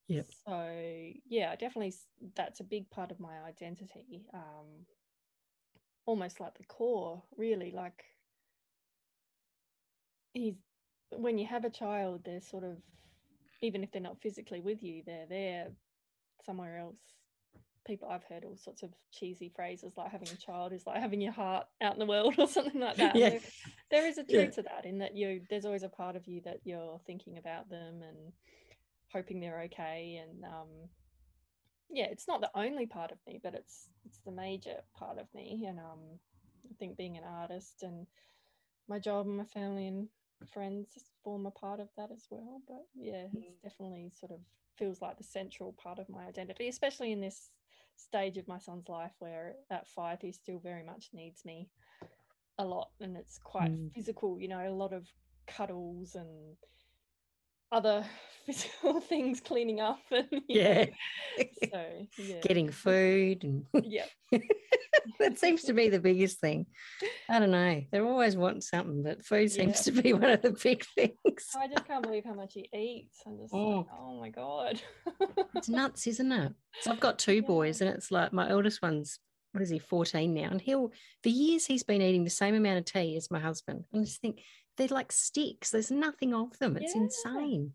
Yep. So yeah, definitely that's a big part of my identity. Um, almost like the core, really. Like he's when you have a child, they're sort of even if they're not physically with you, they're there somewhere else. People I've heard all sorts of cheesy phrases like having a child is like having your heart out in the world or something like that. Yeah. There, there is a Yeah. truth to that in that you there's always a part of you that you're thinking about them and hoping they're okay and um yeah it's not the only part of me but it's it's the major part of me and um i think being an artist and my job and my family and friends form a part of that as well but yeah it's definitely sort of feels like the central part of my identity especially in this stage of my son's life where at five he still very much needs me a lot and it's quite Mm. physical you know a lot of cuddles and other physical things cleaning up and yeah. so yeah. Getting food and yeah that seems to be the biggest thing. I don't know. They always want something but food seems Yeah. to be one of the big things. I just can't believe how much he eats. I'm just Oh. like oh. my god. It's nuts isn't it? So i've got two Yeah. boys and it's like my eldest one's what is he 14 now and he'll for years he's been eating the same amount of tea as my husband. And I just think they're like sticks there's nothing of them it's Yeah. insane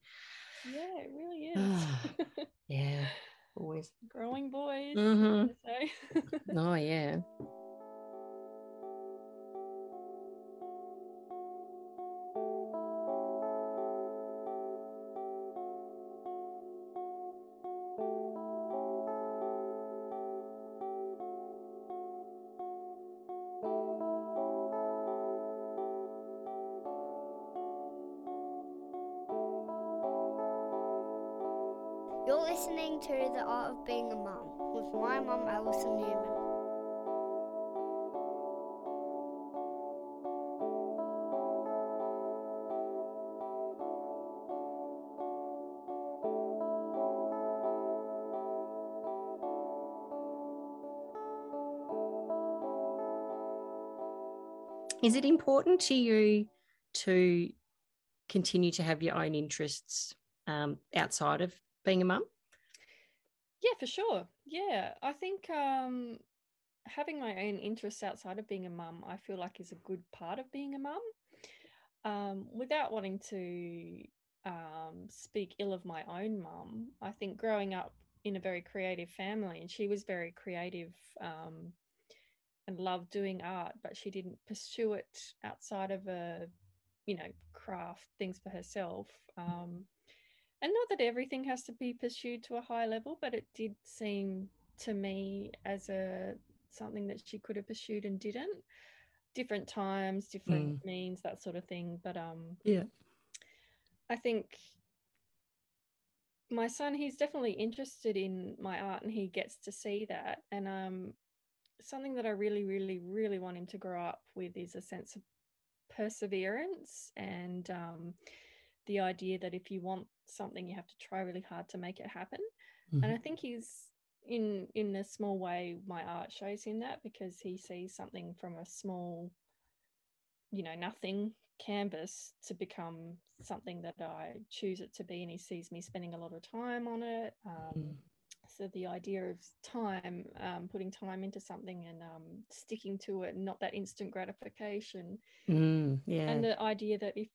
yeah it really is yeah always growing boys Mhm. they say. oh yeah The Art of Being a Mum with my mum, Alison Newman. Is it important to you to continue to have your own interests um, outside of being a mum? For sure. Yeah, I think um, having my own interests outside of being a mum, I feel like is a good part of being a mum. Um, without wanting to um, speak ill of my own mum, I think growing up in a very creative family, and she was very creative um, and loved doing art, but she didn't pursue it outside of a, you know, craft things for herself. Um, and not that everything has to be pursued to a high level but it did seem to me as a something that she could have pursued and didn't. Different times different means that sort of thing but um Yeah. i think my son he's definitely interested in my art and he gets to see that. And um something that i really really really want him to grow up with is a sense of perseverance and um the idea that if you want something you have to try really hard to make it happen and i think he's in in a small way my art shows him that because he sees something from a small you know nothing canvas to become something that i choose it to be and he sees me spending a lot of time on it um, Mm. so the idea of time um, putting time into something and um, sticking to it not that instant gratification Mm, yeah. and the idea that if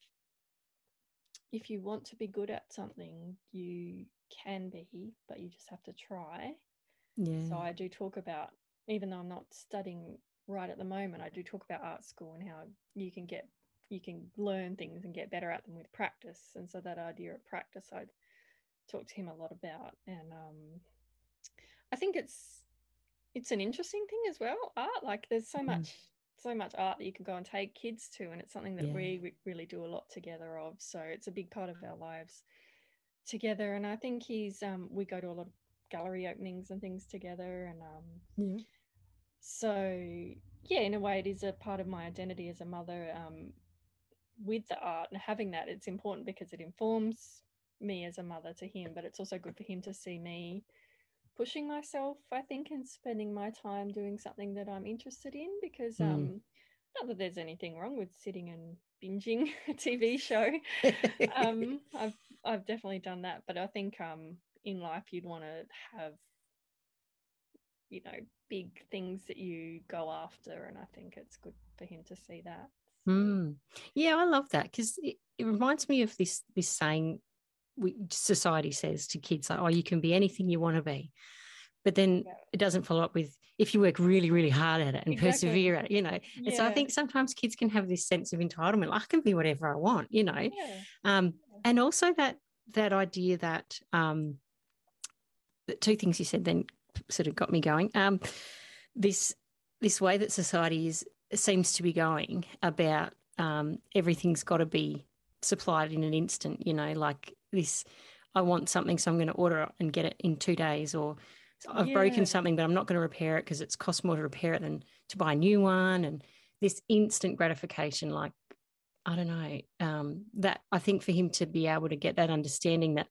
if you want to be good at something you can be but you just have to try yeah. so i do talk about even though i'm not studying right at the moment i do talk about art school and how you can get you can learn things and get better at them with practice and so that idea of practice i talk to him a lot about and um i think it's it's an interesting thing as well art like there's so Mm. much so much art that you can go and take kids to and it's something that Yeah. we re- really do a lot together of so it's a big part of our lives together and i think he's um we go to a lot of gallery openings and things together and um yeah. so yeah in a way it is a part of my identity as a mother um with the art and having that it's important because it informs me as a mother to him but it's also good for him to see me pushing myself i think and spending my time doing something that i'm interested in because Mm. um not that there's anything wrong with sitting and binging a tv show um i've i've definitely done that but i think um in life you'd want to have you know big things that you go after and i think it's good for him to see that Mm. Yeah, I love that because it, it reminds me of this this saying we society says to kids like, "Oh, you can be anything you want to be," but then Yeah. it doesn't follow up with if you work really, really hard at it and Exactly. persevere at it. You know, and so I think sometimes kids can have this sense of entitlement. Like, I can be whatever I want. You know, yeah um, and also that that idea that um, the two things you said then sort of got me going. Um, this this way that society is seems to be going about um, everything's got to be supplied in an instant. You know, like this. I want something, so I'm going to order it and get it in two days, or I've Yeah. broken something, but I'm not going to repair it because it's cost more to repair it than to buy a new one. And this instant gratification, like I don't know um, that I think for him to be able to get that understanding that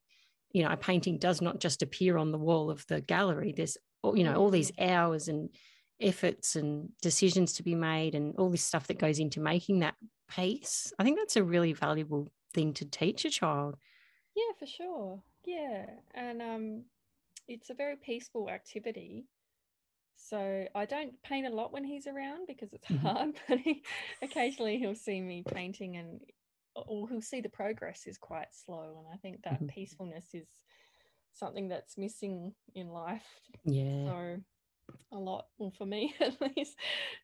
you know a painting does not just appear on the wall of the gallery. There's you know all these Mm. hours and efforts and decisions to be made and all this stuff that goes into making that piece. I think that's a really valuable thing to teach a child. Yeah, for sure. Yeah, and um, it's a very peaceful activity. So I don't paint a lot when he's around because it's Mhm. hard, but he, occasionally he'll see me painting and or he'll see the progress is quite slow. And I think that Mhm. peacefulness is something that's missing in life. Yeah. So a lot, well, for me at least.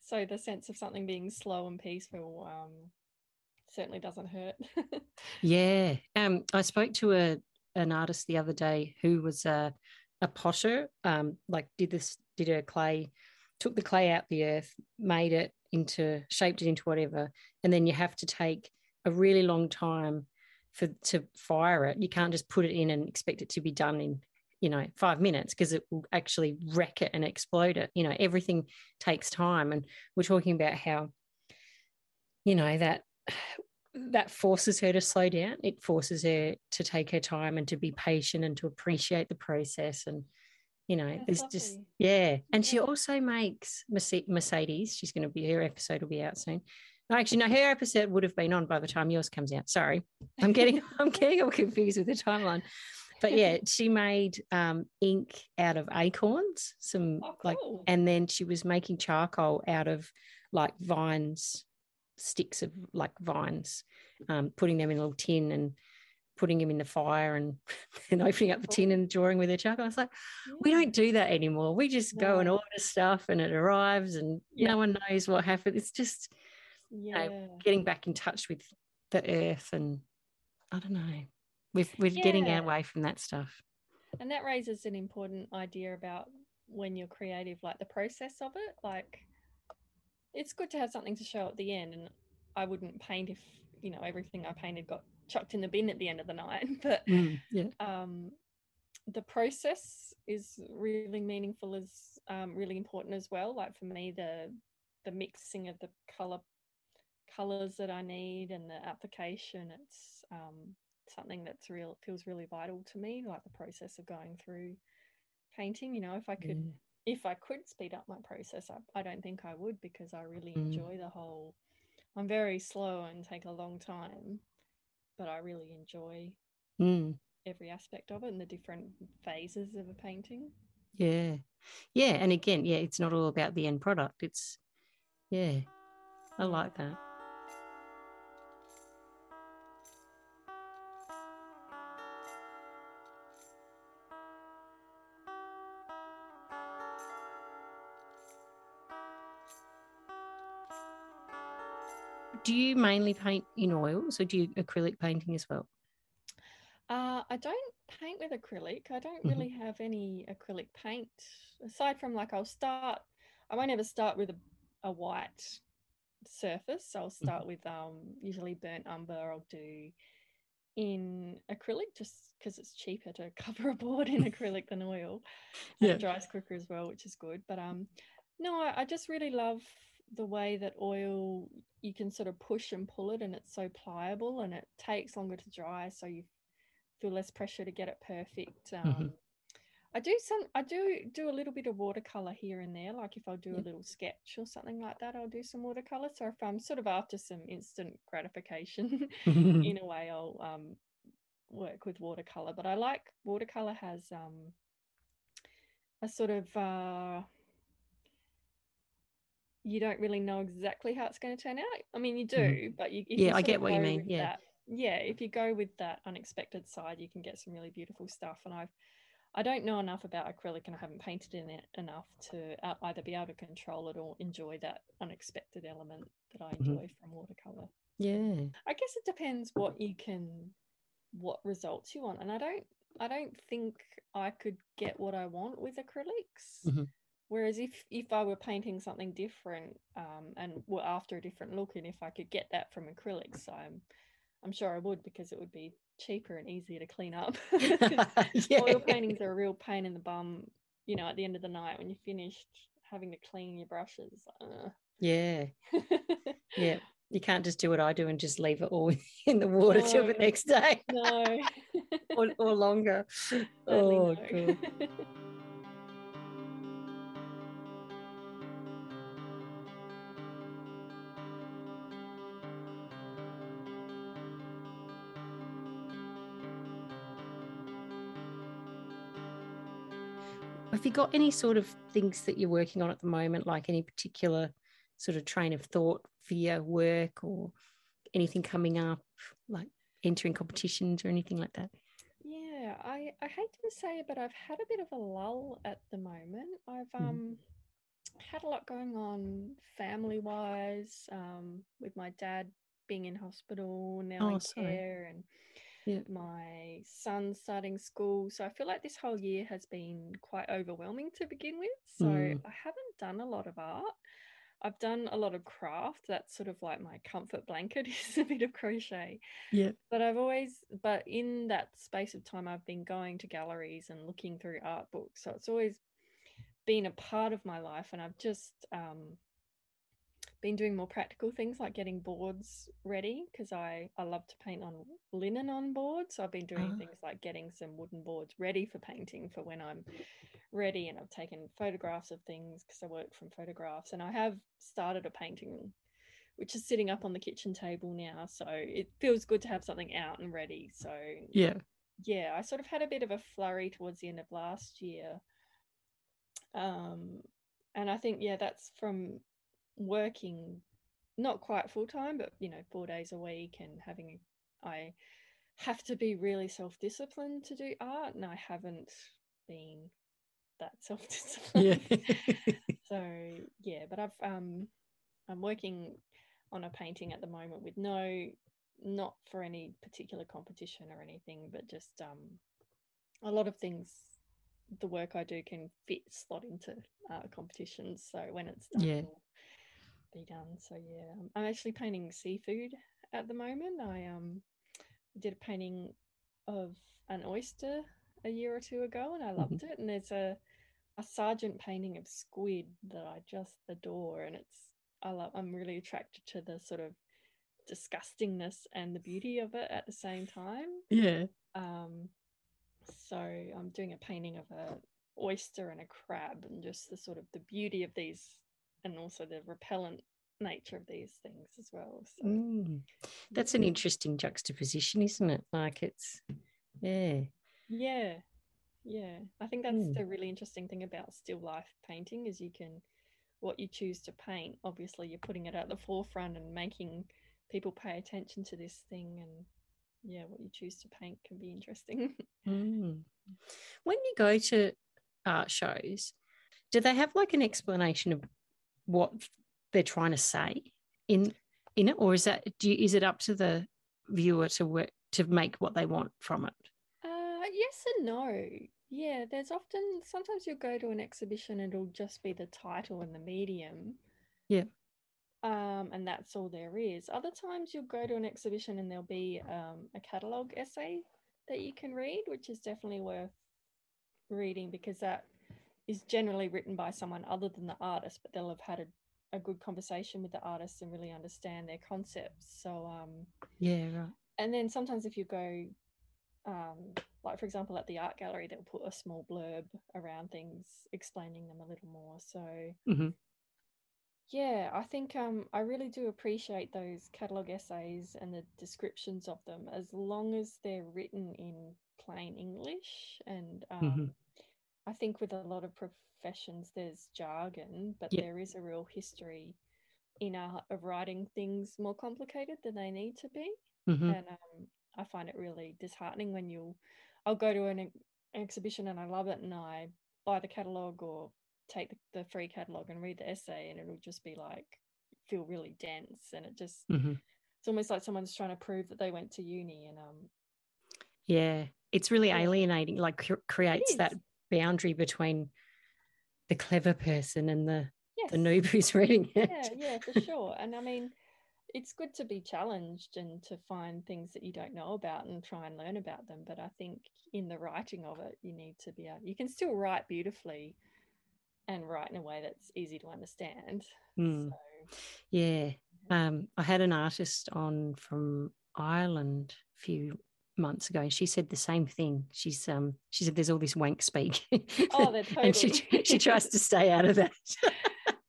So the sense of something being slow and peaceful um, certainly doesn't hurt. Yeah. Um, I spoke to a an artist the other day who was a a potter, um, like did this did a clay, took the clay out the earth, made it into shaped it into whatever, and then you have to take a really long time for to fire it. You can't just put it in and expect it to be done in you know five minutes because it will actually wreck it and explode it. You know everything takes time, and we're talking about how you know that that forces her to slow down. It forces her to take her time and to be patient and to appreciate the process. And, you know, That's there's just, yeah. And she also makes Merce- Mercedes. She's going to be, her episode will be out soon. Actually, no, her episode would have been on by the time yours comes out. Sorry. I'm getting, I'm getting all confused with the timeline. But yeah, she made um, ink out of acorns, some Oh, like and then she was making charcoal out of like vines sticks of like vines um, putting them in a little tin and putting them in the fire and and opening up the tin and drawing with her charcoal. I was like we don't do that anymore. We just go and order stuff and it arrives and Yeah. no one knows what happened. It's just Yeah. know, getting back in touch with the earth and i don't know we're, we're getting Yeah. away from that stuff And that raises an important idea about when you're creative, like the process of it. Like, it's good to have something to show at the end. And I wouldn't paint if, you know, everything I painted got chucked in the bin at the end of the night. But yeah um, the process is really meaningful, is um, really important as well. Like for me, the the mixing of the color colors that I need and the application, it's um, something that's real feels really vital to me. Like the process of going through painting. You know, if I could if I could speed up my process, I, I don't think I would because I really Mm. enjoy the whole. I'm very slow and take a long time, but I really enjoy Mm. every aspect of it and the different phases of a painting. Yeah. Yeah. And again, yeah, it's not all about the end product. It's, yeah, I like that. Do you mainly paint in oils or do you acrylic painting as well? Uh, I don't paint with acrylic. I don't Mhm. really have any acrylic paint aside from like I'll start. I won't ever start with a, a white surface. So I'll start with um usually burnt umber. I'll do in acrylic just because it's cheaper to cover a board in acrylic than oil. And Yeah. it dries quicker as well, which is good. But um, no, I, I just really love the way that oil you can sort of push and pull it, and it's so pliable, and it takes longer to dry, so you feel less pressure to get it perfect. Um, Mhm. I do some. I do do a little bit of watercolor here and there. Like if I do Yeah. a little sketch or something like that, I'll do some watercolor. So if I'm sort of after some instant gratification, in a way, I'll um, work with watercolor. But I like watercolor has um, a sort of uh, you don't really know exactly how it's going to turn out. I mean, you do, but you Yeah, you I get what you mean, yeah. that- yeah, if you go with that unexpected side, you can get some really beautiful stuff. And I've I don't know enough about acrylic, and I haven't painted in it enough to uh, either be able to control it or enjoy that unexpected element that I Mhm. enjoy from watercolor. yeah. I guess it depends what you can, what results you want, and I don't, I don't think I could get what I want with acrylics. Mhm. Whereas if if I were painting something different, um, and were after a different look, and if I could get that from acrylics, I'm, I'm sure I would because it would be cheaper and easier to clean up. yeah. Oil paintings are a real pain in the bum. You know, at the end of the night when you're finished having to clean your brushes. Uh. Yeah. Yeah. You can't just do what I do and just leave it all in the water till the next day No. or, or longer. Sadly, oh, no. cool. Have you got any sort of things that you're working on at the moment, like any particular sort of train of thought for your work or anything coming up, like entering competitions or anything like that? Yeah, I, I hate to say it, but I've had a bit of a lull at the moment. I've Mhm. um had a lot going on family wise, um, with my dad being in hospital now Oh, in sorry. care and Yeah. my son starting school. So I feel like this whole year has been quite overwhelming to begin with. So Mm. I haven't done a lot of art. I've done a lot of craft. That's sort of like my comfort blanket is a bit of crochet Yeah. but I've always, but in that space of time, I've been going to galleries and looking through art books. So it's always been a part of my life. And I've just um, been doing more practical things like getting boards ready because I, I love to paint on linen on boards. So I've been doing Ah. things like getting some wooden boards ready for painting for when I'm ready. And I've taken photographs of things because I work from photographs. And I have started a painting which is sitting up on the kitchen table now. So it feels good to have something out and ready. So Yeah. yeah, I sort of had a bit of a flurry towards the end of last year. Um, and I think, yeah, that's from working not quite full time, but you know, four days a week and having, I have to be really self disciplined to do art, and I haven't been that self disciplined. so yeah, but I've um I'm working on a painting at the moment with no not for any particular competition or anything, but just um a lot of things the work I do can fit slot into uh, competitions. So when it's done, Yeah. Be done. So yeah, I'm- I'm actually painting seafood at the moment. I um did a painting of an oyster a year or two ago, and I loved it. And there's a a Sargent painting of squid that I just adore, and it's I love. I'm really attracted to the sort of disgustingness and the beauty of it at the same time. yeah. Um, so I'm doing a painting of a oyster and a crab, and just the sort of the beauty of these, and also the repellent nature of these things as well. So Mm. That's an interesting juxtaposition, isn't it? Like it's, yeah. Yeah, yeah. I think that's Mm. the really interesting thing about still life painting is you can what you choose to paint. Obviously, you're putting it at the forefront and making people pay attention to this thing, and yeah, what you choose to paint can be interesting. Mm. When you go to art shows, do they have like an explanation of what they're trying to say in in it, or is that do you, is it up to the viewer to work to make what they want from it? Uh, yes and no. Yeah, there's often sometimes you'll go to an exhibition and it'll just be the title and the medium. Yeah. Um, and that's all there is. Other times you'll go to an exhibition and there'll be um, a catalogue essay that you can read, which is definitely worth reading because that is generally written by someone other than the artist, but they'll have had a, a good conversation with the artist and really understand their concepts. So um, Yeah, right. and then sometimes if you go um, like for example at the art gallery they'll put a small blurb around things explaining them a little more so Mhm. yeah i think um, i really do appreciate those catalogue essays and the descriptions of them as long as they're written in plain english and um, Mhm. I think with a lot of professions there's jargon but Yeah. there is a real history in art of writing things more complicated than they need to be Mhm. and um, I find it really disheartening when you, I'll go to an, ex- exhibition and I love it, and I buy the catalog or take the, the free catalog and read the essay, and it'll just be like feel really dense, and it just Mhm. it's almost like someone's trying to prove that they went to uni, and um, Yeah, it's really alienating. Like cr- creates that. Boundary between the clever person and the yes, the noob who's reading it. yeah, yeah, for sure, and I mean. It's good to be challenged and to find things that you don't know about and try and learn about them. But I think in the writing of it, you need to be able, you can still write beautifully and write in a way that's easy to understand. Mm. So, Yeah, Um, I had an artist on from Ireland a few months ago, and she said the same thing. She's um, she said there's all this wank speak, Oh, totally. and she she tries to stay out of that.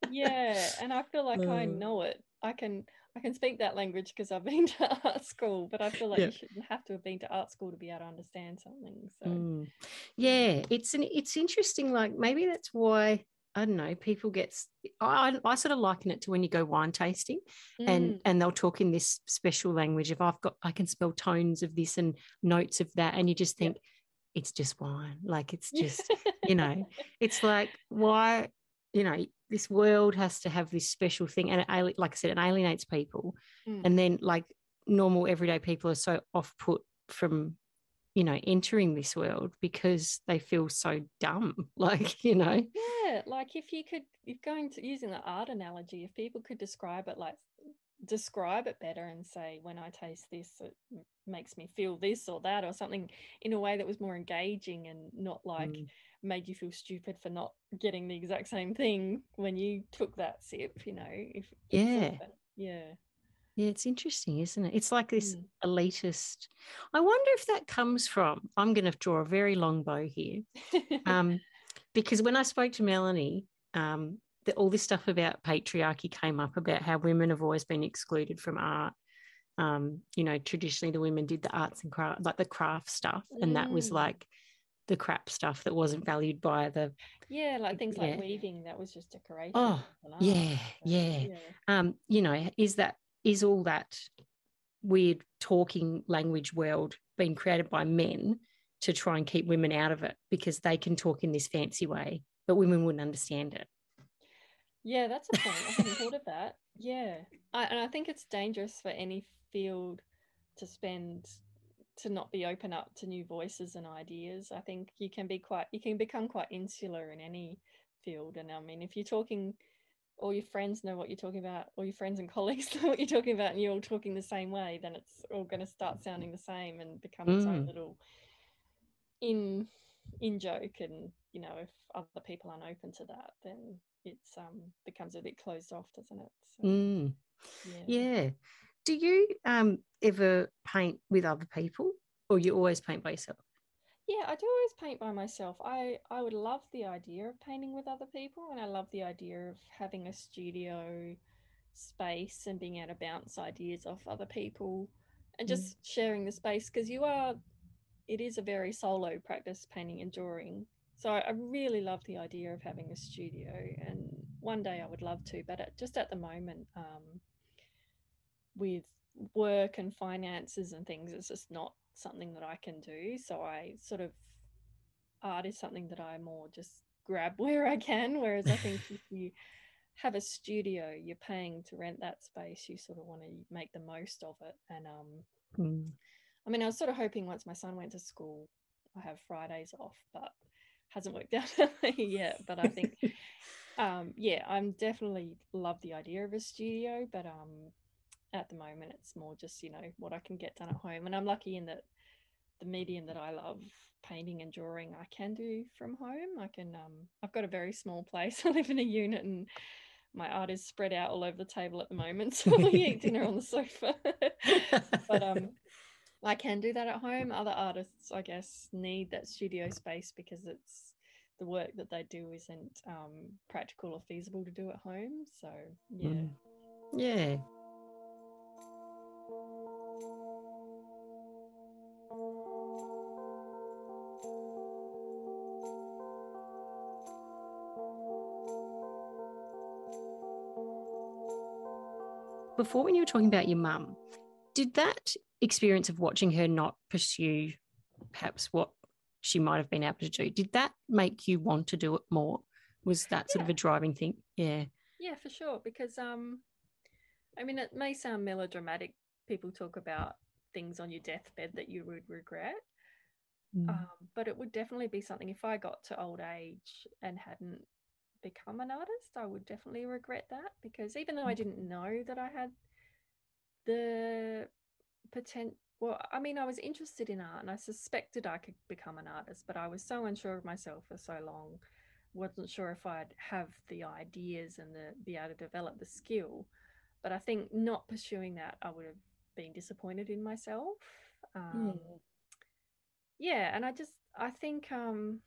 yeah, and I feel like I Mm. know it. I can I can speak that language because I've been to art school, but I feel like Yeah. you shouldn't have to have been to art school to be able to understand something. So Mm. Yeah, it's an it's interesting. Like maybe that's why I don't know. People get. I, I sort of liken it to when you go wine tasting, and Mm, and they'll talk in this special language. If I've got, I can spell tones of this and notes of that, and you just think it's just wine. Like it's just you know, it's like why you know this world has to have this special thing, and it, like I said, it alienates people, Mm. and then like normal everyday people are so off put from you know entering this world because they feel so dumb like you know yeah, like if you could, if going to using the art analogy, if people could describe it like describe it better and say when I taste this, it makes me feel this or that or something in a way that was more engaging and not like Mm. made you feel stupid for not getting the exact same thing when you took that sip. You know, if, if sort of Yeah. yeah. Yeah it's interesting isn't it it's like this Mm. elitist i wonder if that comes from i'm going to draw a very long bow here um, because when i spoke to melanie um, the, all this stuff about patriarchy came up about how women have always been excluded from art um, you know traditionally the women did the arts and craft like the craft stuff and that was Mm. like the crap stuff that wasn't valued by the yeah, like things like weaving, that was just decoration. Oh, art, yeah, yeah. um, you know, is that is all that weird talking language world being created by men to try and keep women out of it because they can talk in this fancy way, but women wouldn't understand it. Yeah, that's a point. I hadn't thought of that. Yeah. I, and I think it's dangerous for any field to spend to not be open up to new voices and ideas. I think you can be quite you can become quite insular in any field. And I mean if you're talking all your friends know what you're talking about, all your friends and colleagues know what you're talking about and you're all talking the same way, then it's all gonna start sounding the same and become its own Mm. little in in joke and you know if other people aren't open to that then it's um becomes a bit closed off doesn't it so, Mm, yeah. yeah. Do you um, ever paint with other people or you always paint by yourself? Yeah i do always paint by myself i i would love the idea of painting with other people and i love the idea of having a studio space and being able to bounce ideas off other people and Mm. just sharing the space because you are it is a very solo practice painting and drawing so I, I really love the idea of having a studio and one day i would love to but at, just at the moment um, with work and finances and things it's just not something that i can do so i sort of art is something that i more just grab where i can whereas i think if you have a studio you're paying to rent that space you sort of want to make the most of it and um Mm, I mean, I was sort of hoping once my son went to school, I have Fridays off, but hasn't worked out yet. But I think, um, yeah, I'm definitely love the idea of a studio, but um, at the moment it's more just you know what I can get done at home, and I'm lucky in that the medium that I love, painting and drawing, I can do from home. I can, um, I've got a very small place. I live in a unit and. My art is spread out all over the table at the moment, so we eat dinner on the sofa. but um I can do that at home. Other artists, I guess, need that studio space because it's the work that they do isn't um, practical or feasible to do at home. So yeah, Mm. yeah. Before, when you were talking about your mum, did that experience of watching her not pursue perhaps what she might have been able to do, did that make you want to do it more? Was that sort of a driving thing? Yeah. yeah, for sure. Because um, I mean, it may sound melodramatic. People talk about things on your deathbed that you would regret. Mm. Um, but it would definitely be something if I got to old age and hadn't become an artist, I would definitely regret that because even though I didn't know that I had the potential, well, I mean, I was interested in art and I suspected I could become an artist, but I was so unsure of myself for so long, wasn't sure if I'd have the ideas and the be able to develop the skill. but I think not pursuing that, I would have been disappointed in myself. Um, Mm. Yeah, and I just I think um,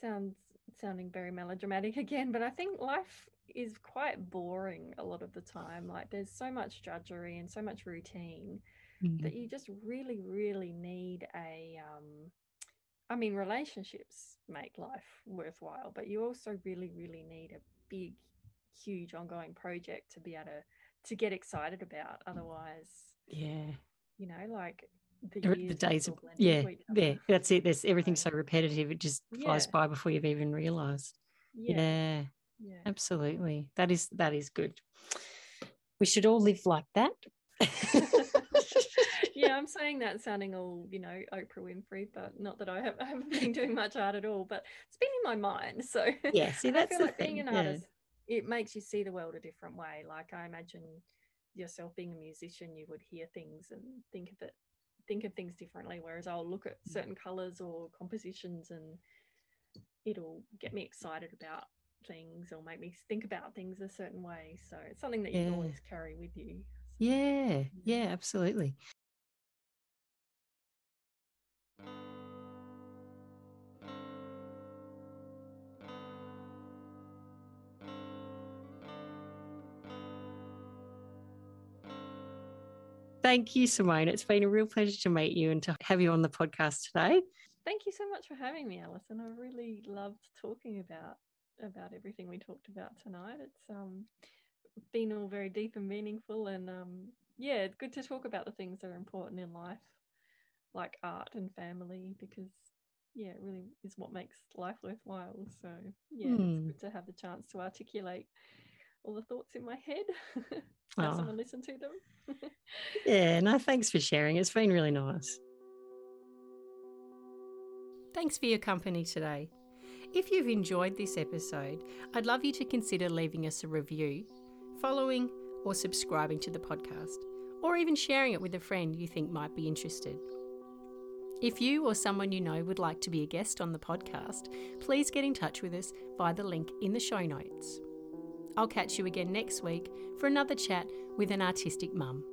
sounds sounding very melodramatic again, but I think life is quite boring a lot of the time. Like there's so much drudgery and so much routine Mm. that you just really, really need a. Um, I mean, relationships make life worthwhile, but you also really, really need a big, huge, ongoing project to be able to to get excited about. Otherwise, Yeah. you know, like the, The, the days of yeah, yeah. That's it. There's everything's so repetitive. It just flies by before you've even realised. yeah, Yeah. yeah. Absolutely. That is that is good. We should all live like that. yeah, I'm saying that sounding all, you know, Oprah Winfrey, but not that I, have, I haven't been doing much art at all, but it's been in my mind. So Yeah, see, and I that's feel the like being thing, an yeah. artist, it makes you see the world a different way. Like I imagine yourself being a musician, you would hear things and think of it, think of things differently. Whereas I'll look at Mm. certain colors or compositions and it'll get me excited about things or make me think about things a certain way. So it's something that you can Yeah. always carry with you. So, yeah, yeah, absolutely. Thank you, Simone. It's been a real pleasure to meet you and to have you on the podcast today. Thank you so much for having me, Alison. I really loved talking about about everything we talked about tonight. It's um been all very deep and meaningful and um yeah, it's good to talk about the things that are important in life, like art and family, because yeah, it really is what makes life worthwhile. So yeah, Hmm. it's good to have the chance to articulate all the thoughts in my head. have Oh. someone listen to them. Yeah, no, thanks for sharing. It's been really nice. Thanks for your company today. If you've enjoyed this episode, I'd love you to consider leaving us a review, following or subscribing to the podcast, or even sharing it with a friend you think might be interested. If you or someone you know would like to be a guest on the podcast, please get in touch with us via the link in the show notes. I'll catch you again next week for another chat with an artistic mum.